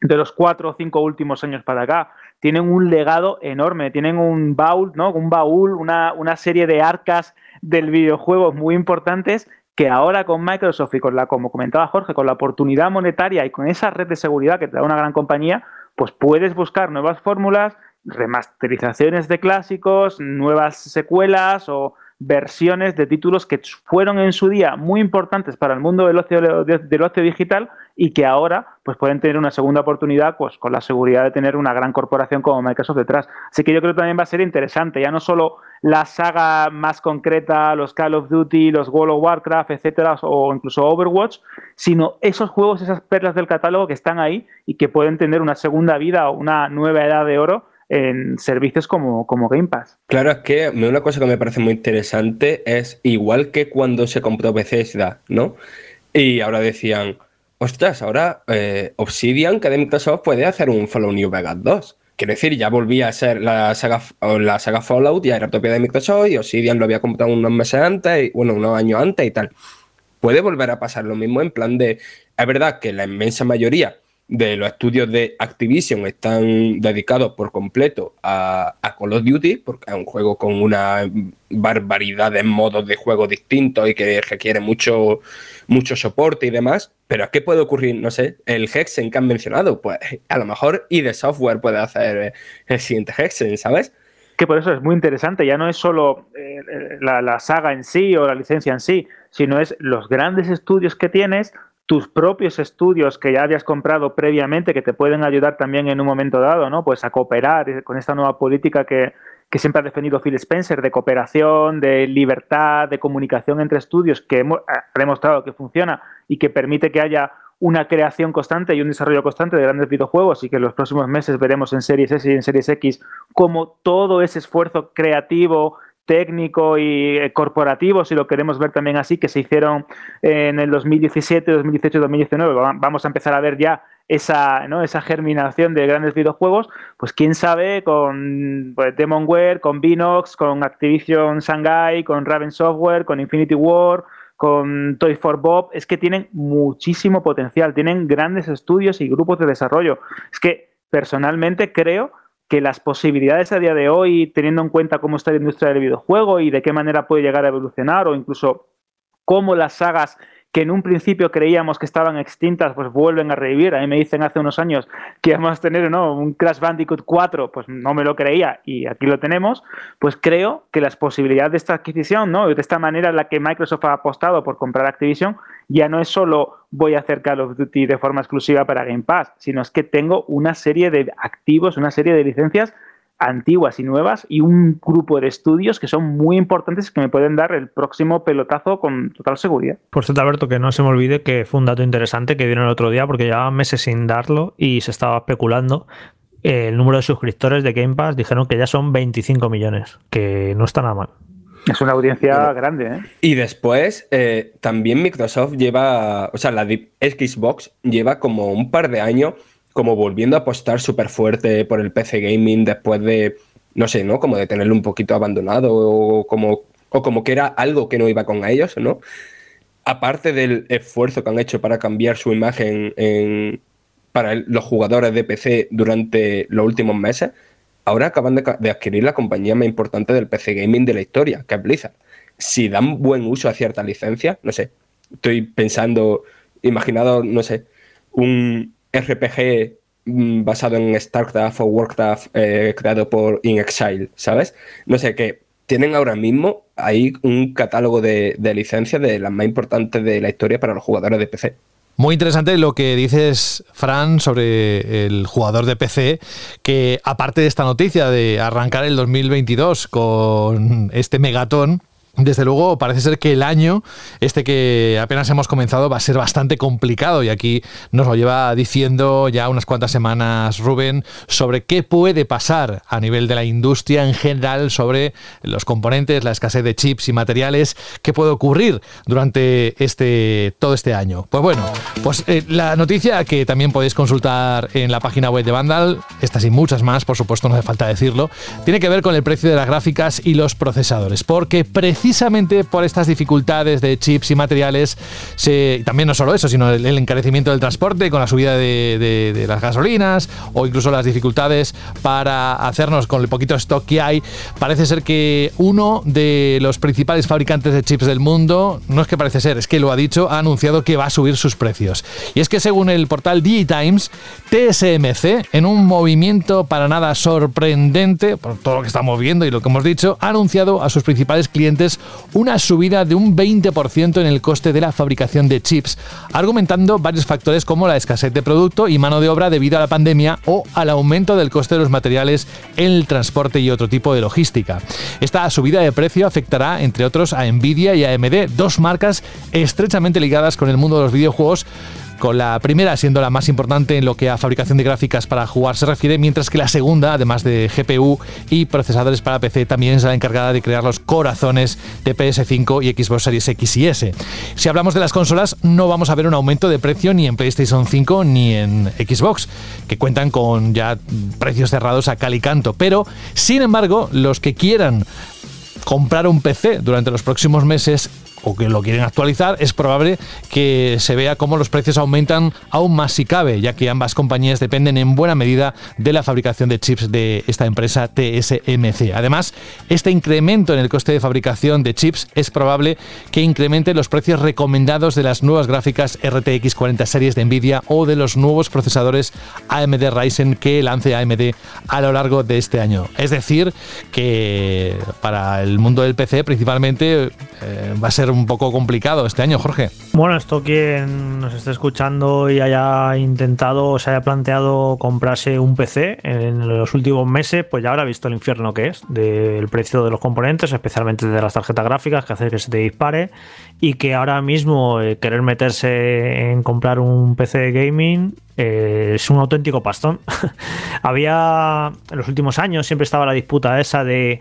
de los cuatro o cinco últimos años para acá. Tienen un legado enorme, tienen un baúl, ¿no? Un baúl, una, una serie de arcas del videojuego muy importantes que ahora con Microsoft y con la, como comentaba Jorge, con la oportunidad monetaria y con esa red de seguridad que te da una gran compañía, pues puedes buscar nuevas fórmulas, remasterizaciones de clásicos, nuevas secuelas o versiones de títulos que fueron en su día muy importantes para el mundo del ocio, del ocio digital y que ahora pues pueden tener una segunda oportunidad pues con la seguridad de tener una gran corporación como Microsoft detrás. Así que yo creo que también va a ser interesante, ya no solo la saga más concreta, los Call of Duty, los World of Warcraft, etcétera, o incluso Overwatch, sino esos juegos, esas perlas del catálogo que están ahí y que pueden tener una segunda vida o una nueva edad de oro en servicios como, como Game Pass. Claro, es que una cosa que me parece muy interesante es igual que cuando se compró Bethesda, ¿no? Y ahora decían, ostras, ahora eh, Obsidian, que de Microsoft, puede hacer un Fallout New Vegas 2. Quiero decir, ya volvía a ser la saga, la saga Fallout, ya era propiedad de Microsoft y Obsidian lo había comprado unos meses antes, bueno, unos años antes y tal. Puede volver a pasar lo mismo en plan de, es verdad que la inmensa mayoría de los estudios de Activision están dedicados por completo a, Call of Duty, porque es un juego con una barbaridad de modos de juego distintos y que requiere mucho, mucho soporte y demás. Pero ¿qué puede ocurrir? No sé, el Hexen que han mencionado, pues a lo mejor y de software puede hacer el siguiente Hexen, ¿sabes? Que por eso es muy interesante, ya no es solo eh, la saga en sí o la licencia en sí, sino es los grandes estudios que tienes tus propios estudios que ya habías comprado previamente, que te pueden ayudar también en un momento dado, ¿no? Pues a cooperar con esta nueva política que, siempre ha defendido Phil Spencer, de cooperación, de libertad, de comunicación entre estudios, que hemos, ha demostrado que funciona y que permite que haya una creación constante y un desarrollo constante de grandes videojuegos y que en los próximos meses veremos en Series S y en Series X cómo todo ese esfuerzo creativo, técnico y eh, corporativo, si lo queremos ver también así, que se hicieron en el 2017, 2018, 2019, vamos a empezar a ver ya esa, ¿no? esa germinación de grandes videojuegos, pues quién sabe con pues, Demonware, con Binox, con Activision Shanghai, con Raven Software, con Infinity War, con Toy for Bob, es que tienen muchísimo potencial, tienen grandes estudios y grupos de desarrollo. Es que personalmente creo que las posibilidades a día de hoy, teniendo en cuenta cómo está la industria del videojuego y de qué manera puede llegar a evolucionar, o incluso cómo las sagas que en un principio creíamos que estaban extintas, pues vuelven a revivir. A mí me dicen hace unos años que íbamos a tener ¿no? un Crash Bandicoot 4, pues no me lo creía y aquí lo tenemos. Pues creo que las posibilidades de esta adquisición, ¿no? de esta manera en la que Microsoft ha apostado por comprar Activision, ya no es solo voy a hacer Call of Duty de forma exclusiva para Game Pass, sino es que tengo una serie de activos, una serie de licencias antiguas y nuevas y un grupo de estudios que son muy importantes que me pueden dar el próximo pelotazo con total seguridad. Por cierto, Alberto, que no se me olvide que fue un dato interesante que dieron el otro día porque llevaba meses sin darlo y se estaba especulando. El número de suscriptores de Game Pass dijeron que ya son 25 millones, que no está nada mal. Es una audiencia grande, ¿eh? Y después, eh, también Microsoft lleva, o sea, la Xbox lleva como un par de años como volviendo a apostar súper fuerte por el PC gaming después de, no sé, ¿no? Como de tenerlo un poquito abandonado o como, o como que era algo que no iba con ellos, ¿no? Aparte del esfuerzo que han hecho para cambiar su imagen en, para los jugadores de PC durante los últimos meses, ahora acaban de, adquirir la compañía más importante del PC gaming de la historia, que es Blizzard. Si dan buen uso a cierta licencia, no sé, estoy pensando, imaginado, no sé, un, RPG mm, basado en StarCraft o Warcraft eh, creado por In Exile, ¿sabes? No sé, que tienen ahora mismo ahí un catálogo de, de licencias de las más importantes de la historia para los jugadores de PC. Muy interesante lo que dices, Fran, sobre el jugador de PC, que aparte de esta noticia de arrancar el 2022 con este megatón, desde luego, parece ser que el año, este que apenas hemos comenzado, va a ser bastante complicado y aquí nos lo lleva diciendo ya unas cuantas semanas Rubén sobre qué puede pasar a nivel de la industria en general sobre los componentes, la escasez de chips y materiales, qué puede ocurrir durante este todo este año. Pues bueno, pues eh, la noticia que también podéis consultar en la página web de Vandal, estas y muchas más, por supuesto, no hace falta decirlo, tiene que ver con el precio de las gráficas y los procesadores, porque precisamente precisamente por estas dificultades de chips y materiales, se, también no solo eso, sino el, encarecimiento del transporte con la subida de, de, las gasolinas o incluso las dificultades para hacernos con el poquito stock que hay, parece ser que uno de los principales fabricantes de chips del mundo, no es que parece ser, es que lo ha dicho, ha anunciado que va a subir sus precios. Y es que según el portal DigiTimes, TSMC, en un movimiento para nada sorprendente, por todo lo que estamos viendo y lo que hemos dicho, ha anunciado a sus principales clientes una subida de un 20% en el coste de la fabricación de chips, argumentando varios factores como la escasez de producto y mano de obra debido a la pandemia o al aumento del coste de los materiales en el transporte y otro tipo de logística. Esta subida de precio afectará, entre otros, a Nvidia y AMD, dos marcas estrechamente ligadas con el mundo de los videojuegos la primera siendo la más importante en lo que a fabricación de gráficas para jugar se refiere, mientras que la segunda, además de GPU y procesadores para PC, también la encargada de crear los corazones de PS5 y Xbox Series X y S. Si hablamos de las consolas, no vamos a ver un aumento de precio ni en PlayStation 5 ni en Xbox, que cuentan con ya precios cerrados a cal y canto, pero sin embargo, los que quieran comprar un PC durante los próximos meses o que lo quieren actualizar, es probable que se vea cómo los precios aumentan aún más si cabe, ya que ambas compañías dependen en buena medida de la fabricación de chips de esta empresa TSMC. Además, este incremento en el coste de fabricación de chips es probable que incremente los precios recomendados de las nuevas gráficas RTX 40 series de Nvidia o de los nuevos procesadores AMD Ryzen que lance AMD a lo largo de este año. Es decir, que para el mundo del PC principalmente eh, va a ser un poco complicado este año, Jorge. Bueno, esto quien nos esté escuchando y haya intentado o se haya planteado comprarse un PC en los últimos meses, pues ya habrá visto el infierno que es del precio de los componentes, especialmente de las tarjetas gráficas, que hace que se te dispare y que ahora mismo eh, querer meterse en comprar un PC de gaming eh, es un auténtico pastón. Había en los últimos años siempre estaba la disputa esa de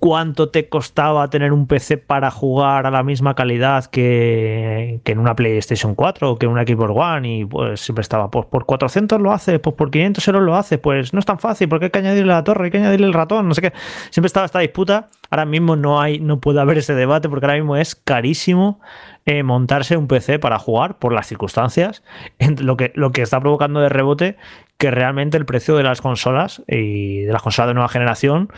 cuánto te costaba tener un PC para jugar a la misma calidad que, en una PlayStation 4 o que en una Xbox One y pues siempre estaba pues por 400 lo hace, pues por 500 euros lo hace, pues no es tan fácil porque hay que añadirle la torre, hay que añadirle el ratón, no sé qué. Siempre estaba esta disputa. Ahora mismo no hay, no puede haber ese debate porque ahora mismo es carísimo eh, montarse un PC para jugar por las circunstancias, lo que, lo que está provocando de rebote que realmente el precio de las consolas y de las consolas de nueva generación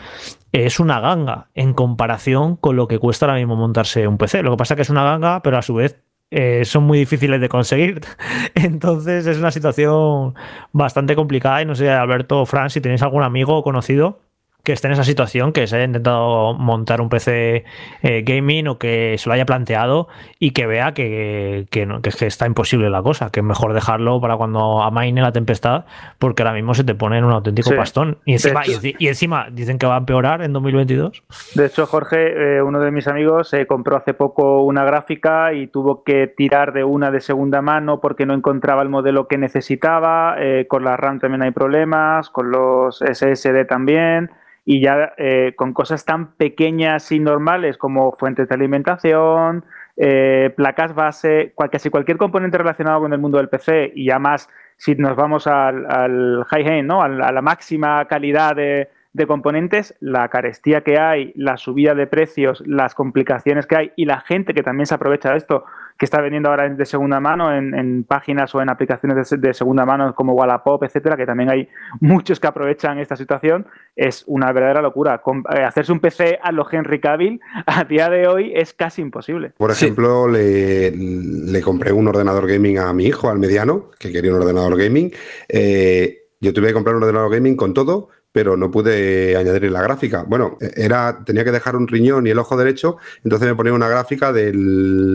es una ganga en comparación con lo que cuesta ahora mismo montarse un PC. Lo que pasa es que es una ganga, pero a su vez eh, son muy difíciles de conseguir. Entonces es una situación bastante complicada y no sé, Alberto o Fran, si tenéis algún amigo o conocido que esté en esa situación, que se haya intentado montar un PC eh, gaming o que se lo haya planteado y que vea que, que, está imposible la cosa, que es mejor dejarlo para cuando amaine la tempestad, porque ahora mismo se te pone en un auténtico pastón. Y encima, y, encima dicen que va a empeorar en 2022. De hecho, Jorge, eh, uno de mis amigos, se compró hace poco una gráfica y tuvo que tirar de una de segunda mano porque no encontraba el modelo que necesitaba. Eh, con la RAM también hay problemas, con los SSD también y ya eh, con cosas tan pequeñas y normales como fuentes de alimentación, eh, placas base, casi cualquier componente relacionado con el mundo del PC y ya más si nos vamos al, al high-end, ¿no? a la máxima calidad de componentes, la carestía que hay, la subida de precios, las complicaciones que hay y la gente que también se aprovecha de esto, que está vendiendo ahora de segunda mano en, páginas o en aplicaciones de, segunda mano como Wallapop, etcétera, que también hay muchos que aprovechan esta situación, es una verdadera locura. Eh, hacerse un PC a lo Henry Cavill a día de hoy es casi imposible. Por ejemplo, le, compré un ordenador gaming a mi hijo, al mediano, que quería un ordenador gaming. Eh, yo tuve que comprar un ordenador gaming con todo, pero no pude añadirle la gráfica. Bueno, era, tenía que dejar un riñón y el ojo derecho, entonces me ponía una gráfica del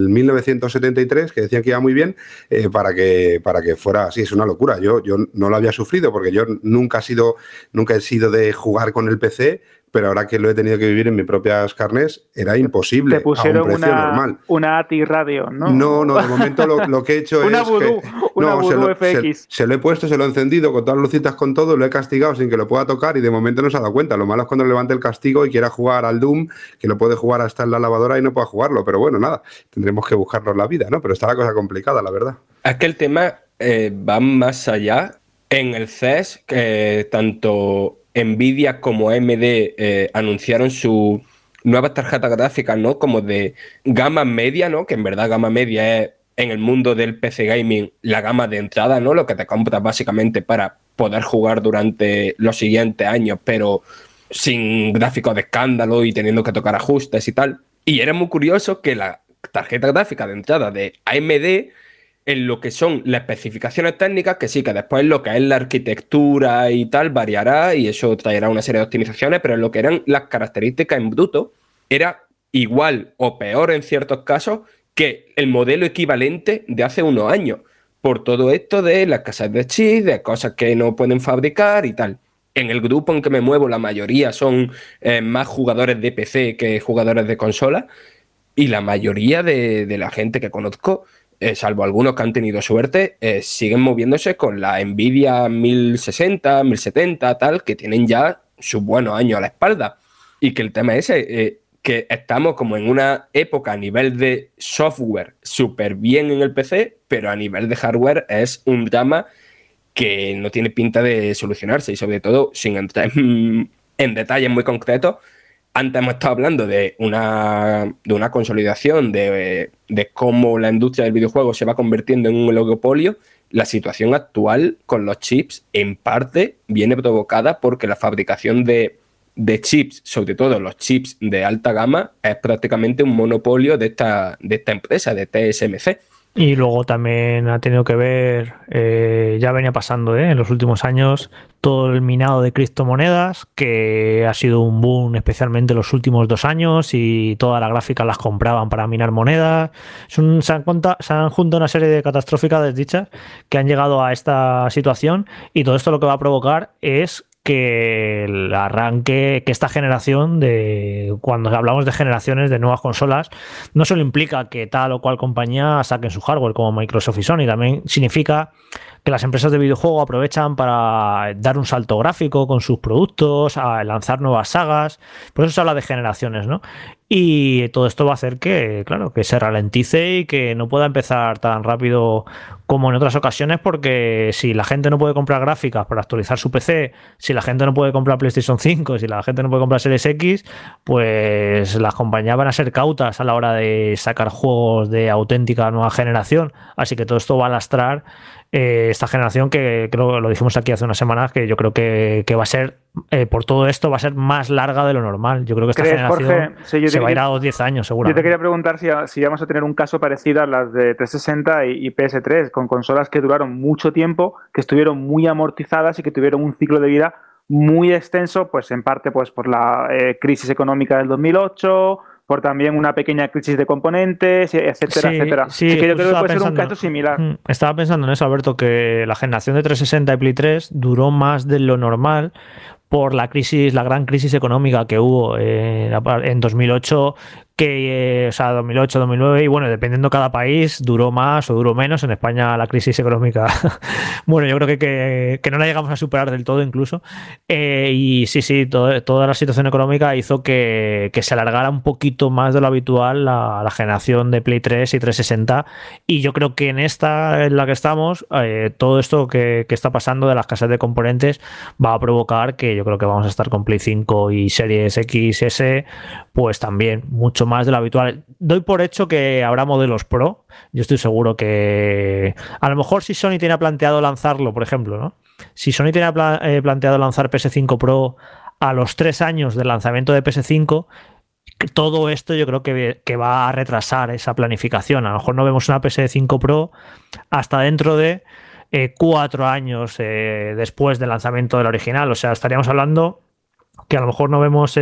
1973 que decían que iba muy bien eh, para, que, para que fuera así. Es una locura. Yo, yo no lo había sufrido porque yo nunca he sido, nunca he sido de jugar con el PC pero ahora que lo he tenido que vivir en mis propias carnes, era imposible. Te pusieron a un precio una, normal. una ATI radio, ¿no? No, no, de momento lo, que he hecho una es. que, una no, se lo, FX. Se, lo he puesto, se lo he encendido con todas las lucitas con todo, lo he castigado sin que lo pueda tocar y de momento no se ha dado cuenta. Lo malo es cuando levante el castigo y quiera jugar al Doom, que lo puede jugar hasta en la lavadora y no pueda jugarlo. Pero bueno, nada, tendremos que buscarnos la vida, ¿no? Pero está la cosa complicada, la verdad. Es que el tema eh, va más allá. En el CES, que tanto Nvidia como AMD eh, anunciaron su, nuevas tarjetas gráficas, ¿no? Como de gama media, ¿no? Que en verdad gama media es en el mundo del PC gaming la gama de entrada, ¿no? Lo que te compras básicamente para poder jugar durante los siguientes años, pero sin gráficos de escándalo y teniendo que tocar ajustes y tal. Y era muy curioso que la tarjeta gráfica de entrada de AMD en lo que son las especificaciones técnicas, que sí, que después lo que es la arquitectura y tal variará y eso traerá una serie de optimizaciones, pero en lo que eran las características en bruto, era igual o peor en ciertos casos que el modelo equivalente de hace unos años, por todo esto de las casas de chips, de cosas que no pueden fabricar y tal. En el grupo en que me muevo, la mayoría son eh, más jugadores de PC que jugadores de consola, y la mayoría de la gente que conozco eh, salvo algunos que han tenido suerte, eh, siguen moviéndose con la Nvidia 1060, 1070, tal, que tienen ya sus buenos años a la espalda. Y que el tema es eh, que estamos como en una época a nivel de software súper bien en el PC, pero a nivel de hardware es un drama que no tiene pinta de solucionarse y sobre todo sin entrar en, en detalles muy concretos antes hemos estado hablando de una, de una consolidación, de, cómo la industria del videojuego se va convirtiendo en un oligopolio. La situación actual con los chips, en parte, viene provocada porque la fabricación de, de chips, sobre todo los chips de alta gama, es prácticamente un monopolio de esta, de esta empresa, de TSMC. Y luego también ha tenido que ver, eh, ya venía pasando ¿eh? en los últimos años, todo el minado de criptomonedas, que ha sido un boom especialmente en los últimos dos años y todas las gráficas las compraban para minar monedas. se, han se, han juntado una serie de catastróficas desdichas que han llegado a esta situación y todo esto lo que va a provocar es que el arranque, que esta generación de, cuando hablamos de generaciones de nuevas consolas, no solo implica que tal o cual compañía saquen su hardware como Microsoft y Sony, también significa que las empresas de videojuego aprovechan para dar un salto gráfico con sus productos, a lanzar nuevas sagas, por eso se habla de generaciones, ¿no? Y todo esto va a hacer que, claro, que se ralentice y que no pueda empezar tan rápido como en otras ocasiones, porque si la gente no puede comprar gráficas para actualizar su PC, si la gente no puede comprar PlayStation 5, si la gente no puede comprar Series X, pues las compañías van a ser cautas a la hora de sacar juegos de auténtica nueva generación. Así que todo esto va a lastrar eh, esta generación que creo que lo dijimos aquí hace unas semanas, que yo creo que, va a ser, eh, por todo esto, va a ser más larga de lo normal. Yo creo que esta generación se va a ir a los 10 años, seguro. Yo te quería preguntar si, vamos a tener un caso parecido a las de 360 y, PS3, con consolas que duraron mucho tiempo, que estuvieron muy amortizadas y que tuvieron un ciclo de vida muy extenso, pues en parte pues por la eh, crisis económica del 2008, por también una pequeña crisis de componentes, etcétera, etcétera. Sí, que yo creo que puede ser un caso similar. Mm, estaba pensando en eso, Alberto, que la generación de 360 y Play 3 duró más de lo normal por la crisis, la gran crisis económica que hubo eh, en 2008, que, eh, o sea, 2008, 2009, y bueno, dependiendo cada país, duró más o duró menos. En España la crisis económica, bueno, yo creo que, que, no la llegamos a superar del todo incluso. Eh, y sí, sí, toda la situación económica hizo que, que, se alargara un poquito más de lo habitual la, la, generación de Play 3 y 360. Y yo creo que en esta en la que estamos, eh, todo esto que, está pasando de las casas de componentes va a provocar que yo creo que vamos a estar con Play 5 y Series XS, pues también mucho más de lo habitual. Doy por hecho que habrá modelos Pro. Yo estoy seguro que a lo mejor si Sony tiene planteado lanzarlo, por ejemplo, ¿no? Si Sony tiene eh, planteado lanzar PS5 Pro a los tres años del lanzamiento de PS5, todo esto yo creo que, va a retrasar esa planificación. A lo mejor no vemos una PS5 Pro hasta dentro de eh, cuatro años eh, después del lanzamiento del original. O sea, estaríamos hablando que a lo mejor no vemos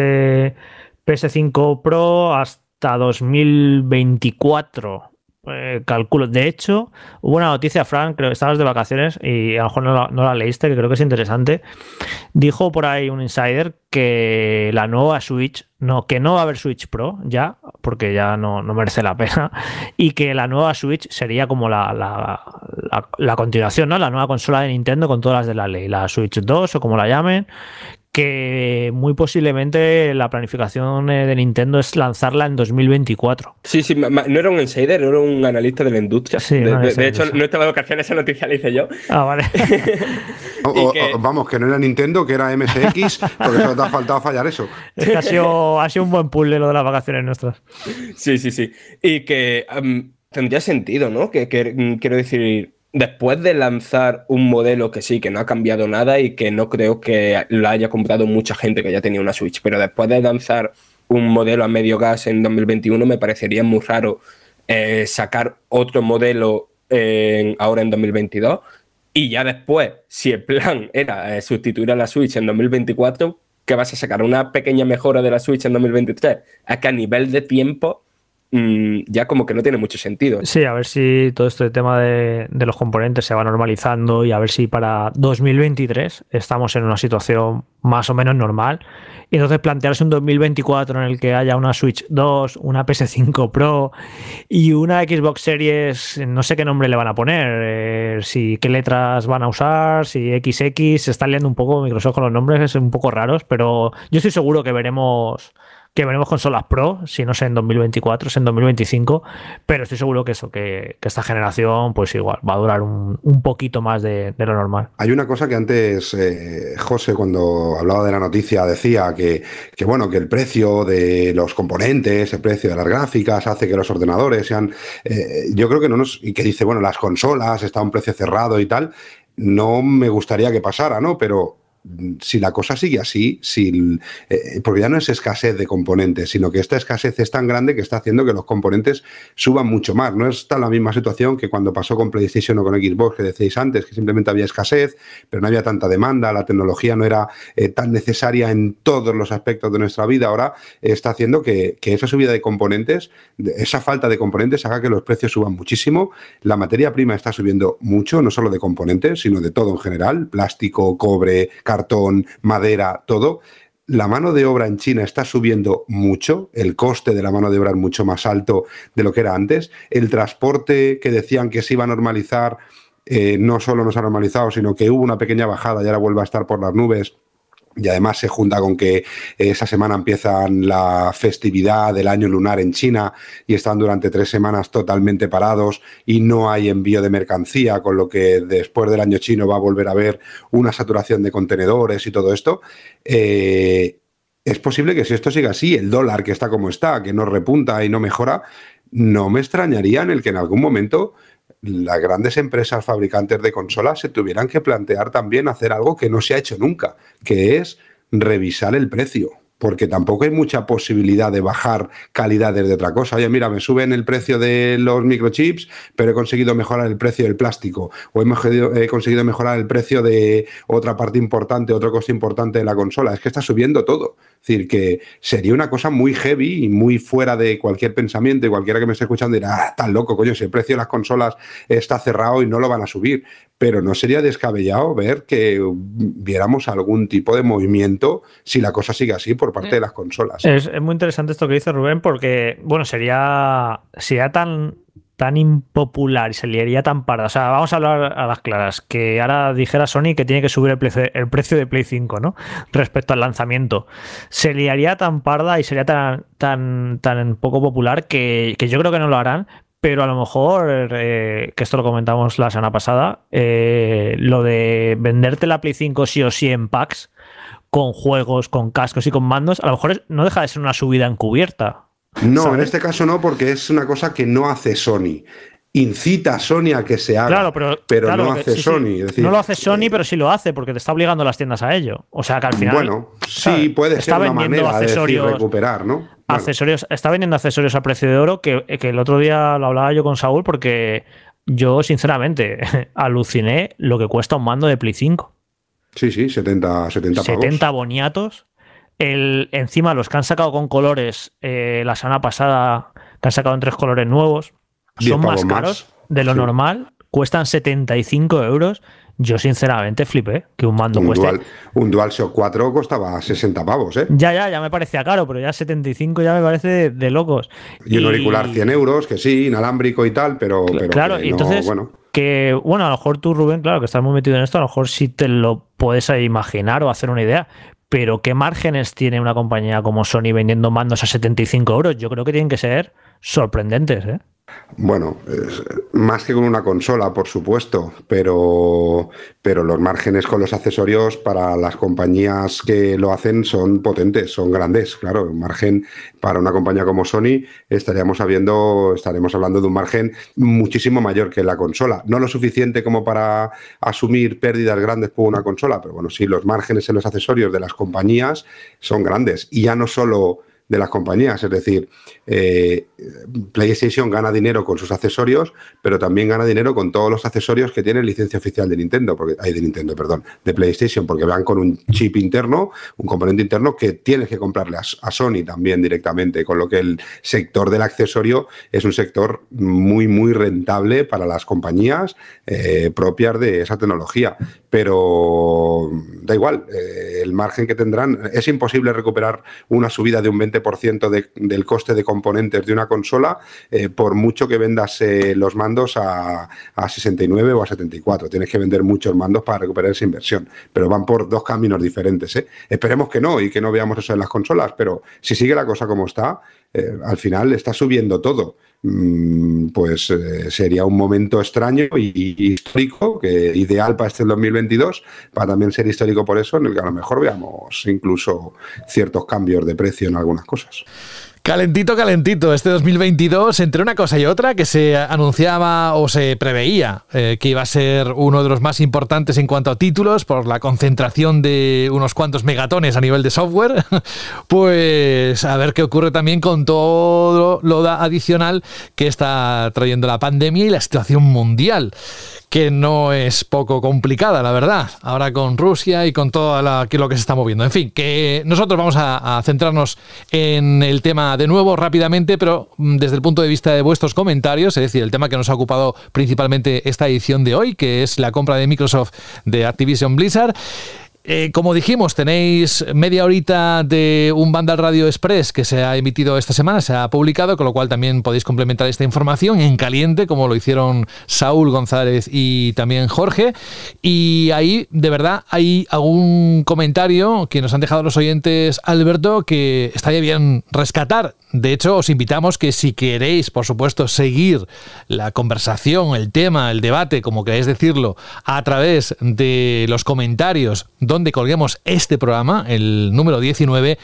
PS5 Pro hasta 2024. Eh, calculo. De hecho, hubo una noticia, Frank, creo que estabas de vacaciones y a lo mejor no la, leíste, que creo que es interesante. Dijo por ahí un insider que la nueva Switch, no, que no va a haber Switch Pro ya, porque ya no, merece la pena, y que la nueva Switch sería como la, la, continuación, ¿no? La nueva consola de Nintendo con todas las de la ley, la Switch 2 o como la llamen, que muy posiblemente la planificación eh, de Nintendo es lanzarla en 2024. Sí, sí, no era un insider, era un analista de la industria. Sí, de, hecho, no estaba de vacaciones, esa noticia la hice yo. Ah, vale. O- que- vamos, que no era Nintendo, que era MSX, porque solo te ha faltado fallar eso. es que ha sido, ha sido un buen puzzle lo de las vacaciones nuestras. Sí, sí, sí. Y que tendría sentido, ¿no? Que, que, quiero decir, después de lanzar un modelo que sí, que no ha cambiado nada y que no creo que lo haya comprado mucha gente que ya tenía una Switch, pero después de lanzar un modelo a medio gas en 2021 me parecería muy raro eh, sacar otro modelo ahora en 2022 y ya después, si el plan era eh, sustituir a la Switch en 2024, ¿qué vas a sacar? ¿Una pequeña mejora de la Switch en 2023? Es que a nivel de tiempo mm, ya como que no tiene mucho sentido. Sí, a ver si todo este tema de, los componentes se va normalizando y a ver si para 2023 estamos en una situación más o menos normal. Y entonces plantearse un 2024 en el que haya una Switch 2, una PS5 Pro y una Xbox Series, no sé qué nombre le van a poner, eh, si qué letras van a usar, si XX, se está liando un poco Microsoft con los nombres, es un poco raros, pero yo estoy seguro que veremos que veremos consolas Pro, si no es en 2024, es en 2025, pero estoy seguro que eso, que, esta generación, pues igual, va a durar un, un poquito más de, lo normal. Hay una cosa que antes eh, José, cuando hablaba de la noticia, decía que, que, bueno, que el precio de los componentes, el precio de las gráficas, hace que los ordenadores sean. eh, yo creo que no nos. Y que dice, bueno, las consolas está a un precio cerrado y tal. No me gustaría que pasara, ¿no? Pero si la cosa sigue así, si, eh, porque ya no es escasez de componentes, sino que esta escasez es tan grande que está haciendo que los componentes suban mucho más. No está la misma situación que cuando pasó con PlayStation o con Xbox, que decíais antes, que simplemente había escasez, pero no había tanta demanda, la tecnología no era eh, tan necesaria en todos los aspectos de nuestra vida. Ahora está haciendo que, que esa subida de componentes, esa falta de componentes, haga que los precios suban muchísimo. La materia prima está subiendo mucho, no solo de componentes, sino de todo en general, plástico, cobre, cartón, madera, todo. La mano de obra en China está subiendo mucho, el coste de la mano de obra es mucho más alto de lo que era antes. El transporte que decían que se iba a normalizar, eh, no solo no se ha normalizado, sino que hubo una pequeña bajada y ahora vuelve a estar por las nubes. Y además se junta con que esa semana empiezan la festividad del año lunar en China y están durante tres semanas totalmente parados y no hay envío de mercancía, con lo que después del año chino va a volver a haber una saturación de contenedores y todo esto. Eh, es posible que si esto siga así, el dólar que está como está, que no repunta y no mejora, no me extrañaría en el que en algún momento las grandes empresas fabricantes de consolas se tuvieran que plantear también hacer algo que no se ha hecho nunca, que es revisar el precio. Porque tampoco hay mucha posibilidad de bajar calidades de otra cosa. Oye, mira, me suben el precio de los microchips, pero he conseguido mejorar el precio del plástico. O he, conseguido mejorar el precio de otra parte importante, otro coste importante de la consola. Es que está subiendo todo. Es decir, que sería una cosa muy heavy y muy fuera de cualquier pensamiento y cualquiera que me esté escuchando dirá, ah, tan loco, coño, si el precio de las consolas está cerrado y no lo van a subir. Pero no sería descabellado ver que viéramos algún tipo de movimiento si la cosa sigue así parte de las consolas. Es, muy interesante esto que dice Rubén porque, bueno, sería, sería tan, tan impopular y se liaría tan parda. O sea, vamos a hablar a las claras. Que ahora dijera Sony que tiene que subir el precio, el precio de Play 5, ¿no? Respecto al lanzamiento. Se liaría tan parda y sería tan, tan, tan poco popular que, que yo creo que no lo harán. Pero a lo mejor, eh, que esto lo comentamos la semana pasada, eh, lo de venderte la Play 5 sí o sí en packs, con juegos, con cascos y con mandos, a lo mejor no deja de ser una subida encubierta. No, en este caso no, porque es una cosa que no hace Sony. Incita a Sony a que se haga, Claro, pero, claro, no hace sí, sí. Sony. es decir, no lo hace Sony, pero sí lo hace, porque te está obligando a las tiendas a ello. O sea que al final. bueno, sí, puede Está ser una vendiendo manera de decir accesorios- recuperar, ¿no? Bueno, accesorios, está vendiendo accesorios a precio de oro que, que el otro día lo hablaba yo con Saúl porque yo sinceramente aluciné lo que cuesta un mando de Play 5. Sí, sí, 70, 70 pavos. 70 boniatos. El, encima los que han sacado con colores eh, la semana pasada, que han sacado en tres colores nuevos, 10 son más caros de lo Sí. normal, cuestan 75 euros. Yo sinceramente flipé que un mando Un, cueste... Dual, un DualShock 4 costaba 60 pavos, ¿eh? Ya, ya, ya me parecía caro, pero ya 75 ya me parece de, de locos. Y un auricular 100 euros, que sí, inalámbrico y tal, pero, pero claro, que y no, entonces, bueno. Que, bueno, a lo mejor tú, Rubén, claro, que estás muy metido en esto, a lo mejor sí te lo puedes imaginar o hacer una idea, pero ¿qué márgenes tiene una compañía como Sony vendiendo mandos a 75 euros? Yo creo que tienen que ser sorprendentes, ¿eh? Bueno, más que con una consola, por supuesto, pero, pero los márgenes con los accesorios para las compañías que lo hacen son potentes, son grandes. Claro, un margen para una compañía como Sony estaríamos habiendo, estaremos hablando de un margen muchísimo mayor que la consola. No lo suficiente como para asumir pérdidas grandes por una consola, pero bueno, sí, los márgenes en los accesorios de las compañías son grandes. Y ya no solo de las compañías. Es decir, eh, PlayStation gana dinero con sus accesorios, pero también gana dinero con todos los accesorios que tiene licencia oficial de Nintendo, porque hay de Nintendo, perdón, de PlayStation, porque van con un chip interno, un componente interno que tienes que comprarle a, Sony también directamente, con lo que el sector del accesorio es un sector muy, muy rentable para las compañías eh, propias de esa tecnología. Pero da igual, eh, el margen que tendrán, es imposible recuperar una subida de un 20 ciento del coste de componentes de una consola, eh, por mucho que vendas eh, los mandos a, 69 o a 74. Tienes que vender muchos mandos para recuperar esa inversión, pero van por dos caminos diferentes. ¿eh? Esperemos que no y que no veamos eso en las consolas, pero si sigue la cosa como está, al final está subiendo todo. Mm, pues sería un momento extraño y, histórico, que ideal para este 2022, para también ser histórico por eso, en el que a lo mejor veamos incluso ciertos cambios de precio en algunas cosas. Calentito, calentito. Este 2022, entre una cosa y otra, que se anunciaba o se preveía eh, que iba a ser uno de los más importantes en cuanto a títulos, por la concentración de unos cuantos megatones a nivel de software, pues a ver qué ocurre también con todo lo adicional que está trayendo la pandemia y la situación mundial que no es poco complicada, la verdad. Ahora con Rusia y con todo lo que se está moviendo. En fin, que nosotros vamos a, centrarnos en el tema de nuevo rápidamente, pero mm, desde el punto de vista de vuestros comentarios, es decir, el tema que nos ha ocupado principalmente esta edición de hoy, que es la compra de Microsoft de Activision Blizzard. Eh, como dijimos, tenéis media horita de un Vandal Radio Express que se ha emitido esta semana, se ha publicado, con lo cual también podéis complementar esta información en caliente, como lo hicieron Saúl González y también Jorge. Y ahí, de verdad, hay algún comentario que nos han dejado los oyentes, Alberto, que estaría bien rescatar. De hecho, os invitamos que si queréis, por supuesto, seguir la conversación, el tema, el debate, como queráis decirlo, a través de los comentarios donde colguemos este programa, el número 19,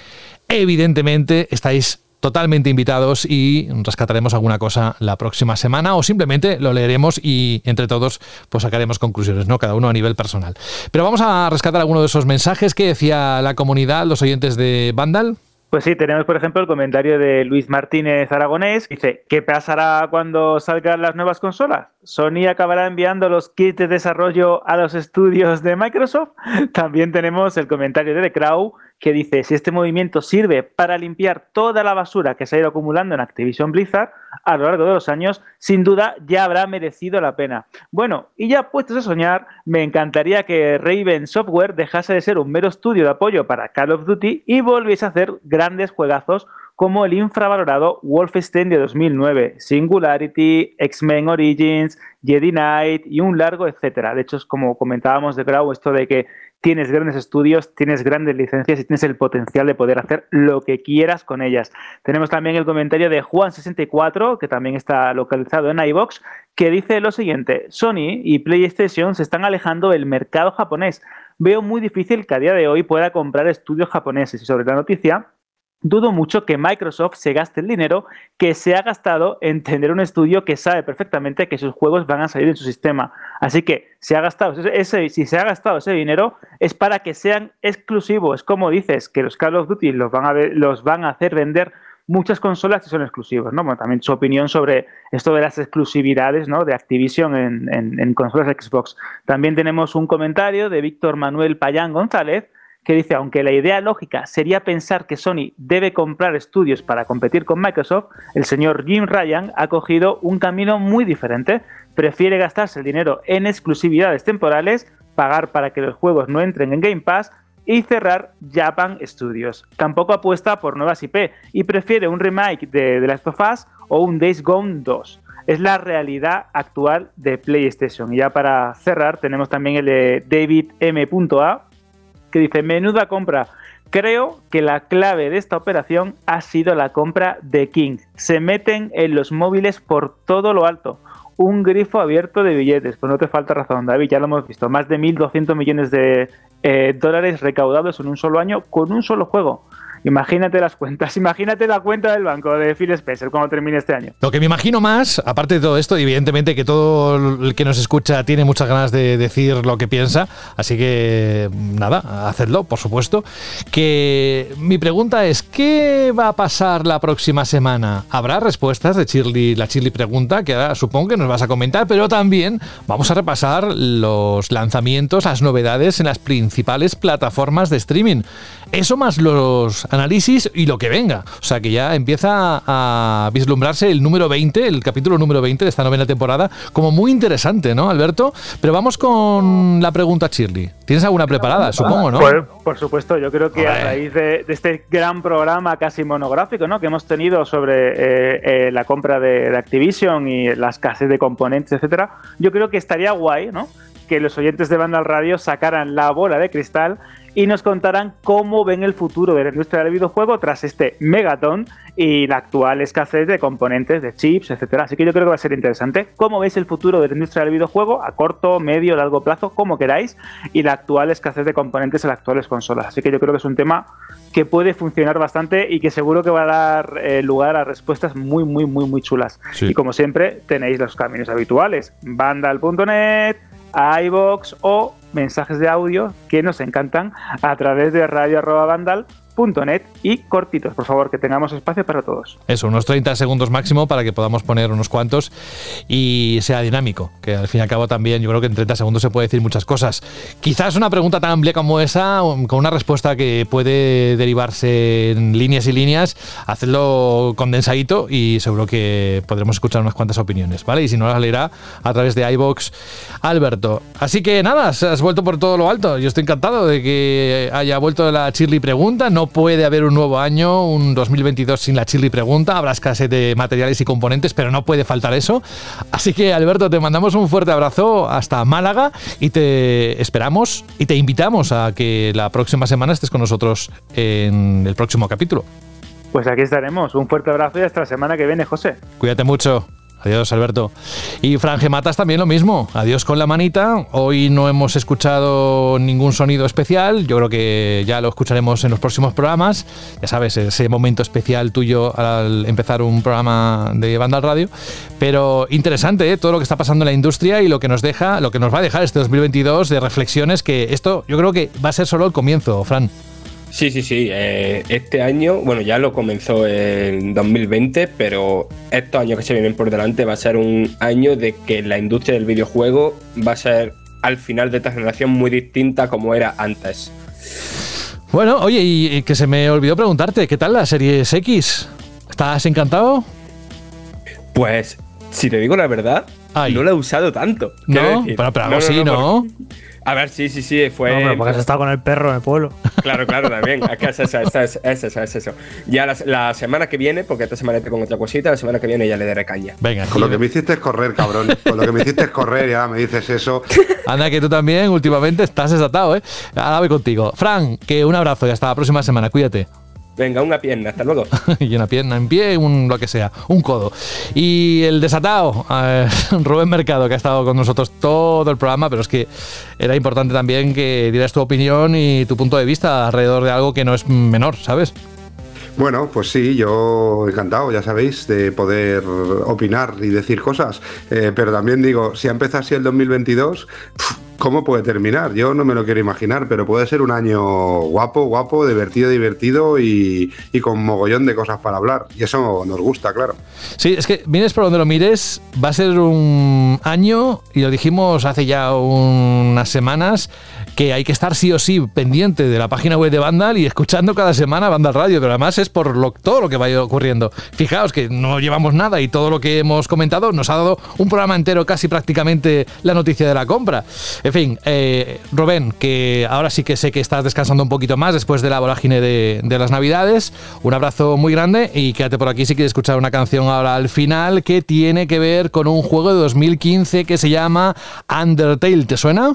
evidentemente estáis totalmente invitados y rescataremos alguna cosa la próxima semana o simplemente lo leeremos y entre todos pues sacaremos conclusiones, ¿no? Cada uno a nivel personal. Pero vamos a rescatar alguno de esos mensajes que decía la comunidad, los oyentes de Vandal. Pues sí, tenemos por ejemplo el comentario de Luis Martínez Aragonés. Dice, ¿qué pasará cuando salgan las nuevas consolas? ¿Sony acabará enviando los kits de desarrollo a los estudios de Microsoft? También tenemos el comentario de The Crow que dice, si este movimiento sirve para limpiar toda la basura que se ha ido acumulando en Activision Blizzard a lo largo de los años, sin duda ya habrá merecido la pena. Bueno, y ya puestos a soñar, me encantaría que Raven Software dejase de ser un mero estudio de apoyo para Call of Duty y volviese a hacer grandes juegazos como el infravalorado Wolfenstein de 2009, Singularity, X-Men Origins, Jedi Knight y un largo etcétera. De hecho, es como comentábamos de Grau, esto de que tienes grandes estudios, tienes grandes licencias y tienes el potencial de poder hacer lo que quieras con ellas. Tenemos también el comentario de Juan64, que también está localizado en iBox, que dice lo siguiente: Sony y PlayStation se están alejando del mercado japonés. Veo muy difícil que a día de hoy pueda comprar estudios japoneses y sobre la noticia dudo mucho que Microsoft se gaste el dinero que se ha gastado en tener un estudio que sabe perfectamente que sus juegos van a salir en su sistema. Así que se ha gastado ese, si se ha gastado ese dinero es para que sean exclusivos. Como dices, que los Call of Duty los van a, los van a hacer vender muchas consolas que son exclusivos. ¿no? también su opinión sobre esto de las exclusividades ¿no? de Activision en, en consolas Xbox. También tenemos un comentario de Víctor Manuel Payán González que dice, aunque la idea lógica sería pensar que Sony debe comprar estudios para competir con Microsoft, el señor Jim Ryan ha cogido un camino muy diferente. Prefiere gastarse el dinero en exclusividades temporales, pagar para que los juegos no entren en Game Pass y cerrar Japan Studios. Tampoco apuesta por nuevas IP y prefiere un remake de The Last of Us o un Days Gone 2. Es la realidad actual de PlayStation. Y ya para cerrar tenemos también el de David M.A que dice, menuda compra. Creo que la clave de esta operación ha sido la compra de King. Se meten en los móviles por todo lo alto. Un grifo abierto de billetes. Pues no te falta razón, David, ya lo hemos visto. Más de 1.200 millones de eh, dólares recaudados en un solo año con un solo juego. Imagínate las cuentas, imagínate la cuenta del banco de Phil Spencer cuando termine este año. Lo que me imagino más, aparte de todo esto, evidentemente que todo el que nos escucha tiene muchas ganas de decir lo que piensa, así que nada, hacedlo, por supuesto. Que mi pregunta es, ¿qué va a pasar la próxima semana? ¿Habrá respuestas de Shirley, la Shirley pregunta, que ahora supongo que nos vas a comentar, pero también vamos a repasar los lanzamientos, las novedades en las principales plataformas de streaming. Eso más los análisis y lo que venga. O sea que ya empieza a vislumbrarse el número 20, el capítulo número 20 de esta novena temporada, como muy interesante, ¿no, Alberto? Pero vamos con la pregunta, Shirley. ¿Tienes alguna preparada, supongo, no? Pues, por supuesto, yo creo que a raíz de, este gran programa casi monográfico ¿no? que hemos tenido sobre eh, eh, la compra de, de Activision y la escasez de componentes, etcétera, yo creo que estaría guay, ¿no? Que los oyentes de Banda al Radio sacaran la bola de cristal y nos contarán cómo ven el futuro de la industria del videojuego tras este megatón y la actual escasez de componentes, de chips, etcétera. Así que yo creo que va a ser interesante. ¿Cómo veis el futuro de la industria del videojuego a corto, medio, largo plazo, como queráis? Y la actual escasez de componentes en las actuales consolas. Así que yo creo que es un tema que puede funcionar bastante y que seguro que va a dar eh, lugar a respuestas muy, muy, muy, muy chulas. Y como siempre, tenéis los caminos habituales. Vandal.net iBox o mensajes de audio que nos encantan a través de radio.vandal.net y cortitos, por favor, que tengamos espacio para todos. Eso, unos 30 segundos máximo para que podamos poner unos cuantos y sea dinámico, que al fin y al cabo también yo creo que en 30 segundos se puede decir muchas cosas. Quizás una pregunta tan amplia como esa, con una respuesta que puede derivarse en líneas y líneas, hacerlo condensadito y seguro que podremos escuchar unas cuantas opiniones, ¿vale? Y si no las leerá a través de iBox Alberto. Así que nada, has vuelto por todo lo alto. Yo estoy encantado de que haya vuelto la Chirly Pregunta. No puede haber un nuevo año, un 2022 sin la Chirly Pregunta. Habrá escasez de materiales y componentes, pero no puede faltar eso. Así que Alberto, te mandamos un fuerte abrazo hasta Málaga y te esperamos y te invitamos a que la próxima semana estés con nosotros en el próximo capítulo. Pues aquí estaremos. Un fuerte abrazo y hasta la semana que viene, José. Cuídate mucho. Adiós, Alberto. Y Franje Matas también lo mismo. Adiós con la manita. Hoy no hemos escuchado ningún sonido especial. Yo creo que ya lo escucharemos en los próximos programas. Ya sabes, ese momento especial tuyo al empezar un programa de banda al radio. Pero interesante ¿eh? todo lo que está pasando en la industria y lo que nos deja, lo que nos va a dejar este 2022 de reflexiones. Que esto yo creo que va a ser solo el comienzo, Fran. Sí, sí, sí. Eh, este año, bueno, ya lo comenzó en 2020, pero estos años que se vienen por delante va a ser un año de que la industria del videojuego va a ser al final de esta generación muy distinta como era antes. Bueno, oye, y que se me olvidó preguntarte, ¿qué tal la Series X? ¿Estás encantado? Pues, si te digo la verdad, no la he usado tanto. No, pero, pero algo sí, ¿no? A ver, sí, sí, sí, fue. No, pero porque has estado con el perro en el pueblo. Claro, claro, también. Es que es eso, es eso, es eso. Es eso. Ya la, la, semana que viene, porque esta semana te pongo otra cosita, la semana que viene ya le daré caña. Venga, Con lo que me hiciste es correr, cabrón. Con lo que me hiciste es correr, ya me dices eso. Anda, que tú también últimamente estás desatado, ¿eh? Ahora voy contigo. Fran, que un abrazo y hasta la próxima semana. Cuídate. Venga, una pierna, hasta luego. y una pierna en pie, un lo que sea, un codo. Y el desatado, eh, Rubén Mercado, que ha estado con nosotros todo el programa, pero es que era importante también que dieras tu opinión y tu punto de vista alrededor de algo que no es menor, ¿sabes? Bueno, pues sí, yo encantado, ya sabéis, de poder opinar y decir cosas. Eh, pero también digo, si ha empezado así el 2022, ¿cómo puede terminar? Yo no me lo quiero imaginar, pero puede ser un año guapo, guapo, divertido, divertido y, y con mogollón de cosas para hablar. Y eso nos gusta, claro. Sí, es que vienes por donde lo mires, va a ser un año, y lo dijimos hace ya unas semanas, que hay que estar sí o sí pendiente de la página web de Vandal y escuchando cada semana Vandal Radio, pero además es por lo, todo lo que vaya ocurriendo. Fijaos que no llevamos nada y todo lo que hemos comentado nos ha dado un programa entero, casi prácticamente la noticia de la compra. En fin, eh, Rubén, que ahora sí que sé que estás descansando un poquito más después de la vorágine de, de las Navidades. Un abrazo muy grande y quédate por aquí si quieres escuchar una canción ahora al final que tiene que ver con un juego de 2015 que se llama Undertale. ¿Te suena?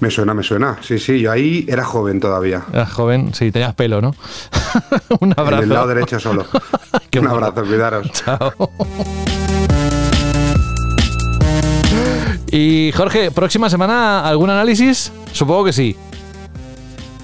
Me suena, me suena. Sí, sí, yo ahí era joven todavía. Eras joven, sí, tenías pelo, ¿no? Un abrazo. En el lado derecho solo. Un abrazo, cuidaros. Chao. Y Jorge, próxima semana algún análisis? Supongo que sí.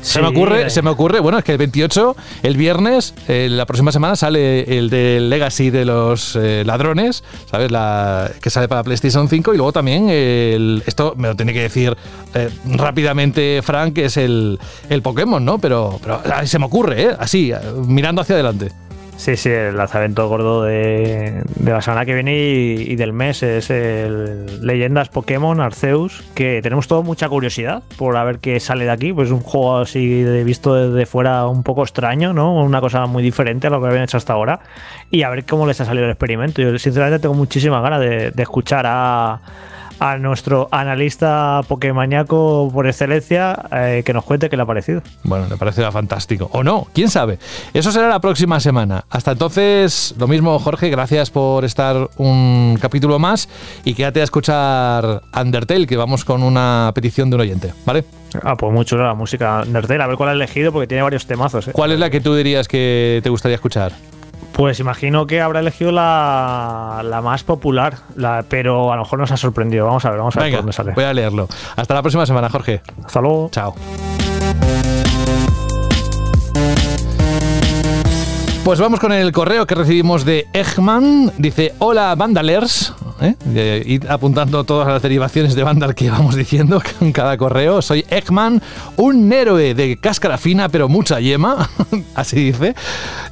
Se me ocurre, se me ocurre, bueno, es que el 28, el viernes, eh, la próxima semana sale el del Legacy de los eh, ladrones, ¿sabes? La, que sale para PlayStation 5 y luego también el, esto me lo tiene que decir eh, rápidamente Frank, que es el, el Pokémon, ¿no? Pero, pero se me ocurre, ¿eh? Así, mirando hacia adelante. Sí, sí, el lanzamiento gordo de, de la semana que viene y, del mes es el Leyendas Pokémon Arceus, que tenemos todo mucha curiosidad por a ver qué sale de aquí. Pues un juego así de visto desde fuera un poco extraño, ¿no? Una cosa muy diferente a lo que habían hecho hasta ahora. Y a ver cómo les ha salido el experimento. Yo sinceramente tengo muchísimas ganas de escuchar a, a nuestro analista Pokémaniaco por excelencia eh, que nos cuente qué le ha parecido. Bueno, me parece fantástico. O no, quién sabe. Eso será la próxima semana. Hasta entonces, lo mismo, Jorge, gracias por estar un capítulo más y quédate a escuchar Undertale, que vamos con una petición de un oyente, ¿vale? Ah, pues muy chula la música Undertale. A ver cuál ha elegido porque tiene varios temazos. ¿eh? ¿Cuál es la que tú dirías que te gustaría escuchar? Pues imagino que habrá elegido la, la más popular, la, pero a lo mejor nos ha sorprendido. Vamos a ver, vamos a ver por dónde sale. voy a leerlo. Hasta la próxima semana, Jorge. Hasta luego. Chao. Pues vamos con el correo que recibimos de Eggman. Dice, hola Vandalers. ¿eh? Eh, apuntando todas las derivaciones de Vandal que vamos diciendo en cada correo. Soy Eggman, un héroe de cáscara fina pero mucha yema. Así dice.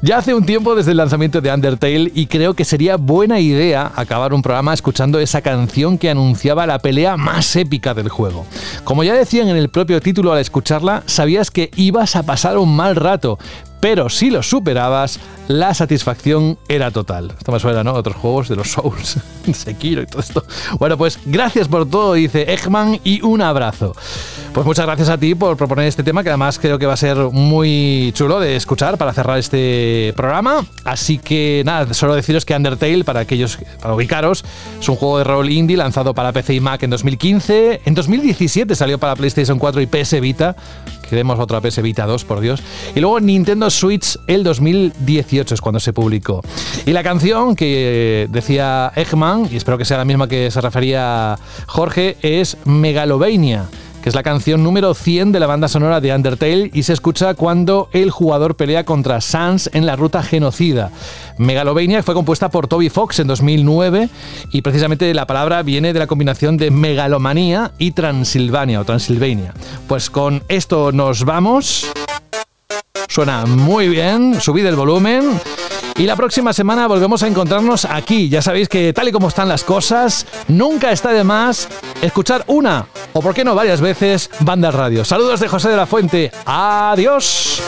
Ya hace un tiempo desde el lanzamiento de Undertale y creo que sería buena idea acabar un programa escuchando esa canción que anunciaba la pelea más épica del juego. Como ya decían en el propio título al escucharla, sabías que ibas a pasar un mal rato, pero si lo superabas, la satisfacción era total. Esto me suena, ¿no? Otros juegos de los Souls, Sekiro y todo esto. Bueno, pues gracias por todo, dice Eggman, y un abrazo. Pues muchas gracias a ti por proponer este tema, que además creo que va a ser muy chulo de escuchar para cerrar este programa. Así que nada, solo deciros que Undertale, para aquellos, para ubicaros, es un juego de rol indie lanzado para PC y Mac en 2015. En 2017 salió para PlayStation 4 y PS Vita. Queremos otra PS Vita 2, por Dios. Y luego Nintendo Switch el 2018 es cuando se publicó. Y la canción que decía Eggman, y espero que sea la misma que se refería Jorge, es Megalovania que es la canción número 100 de la banda sonora de Undertale y se escucha cuando el jugador pelea contra Sans en la ruta genocida. Megalovania fue compuesta por Toby Fox en 2009 y precisamente la palabra viene de la combinación de megalomanía y Transilvania o Transilvania. Pues con esto nos vamos. Suena muy bien, subid el volumen. Y la próxima semana volvemos a encontrarnos aquí. Ya sabéis que tal y como están las cosas, nunca está de más escuchar una o por qué no varias veces Banda Radio. Saludos de José de la Fuente. Adiós.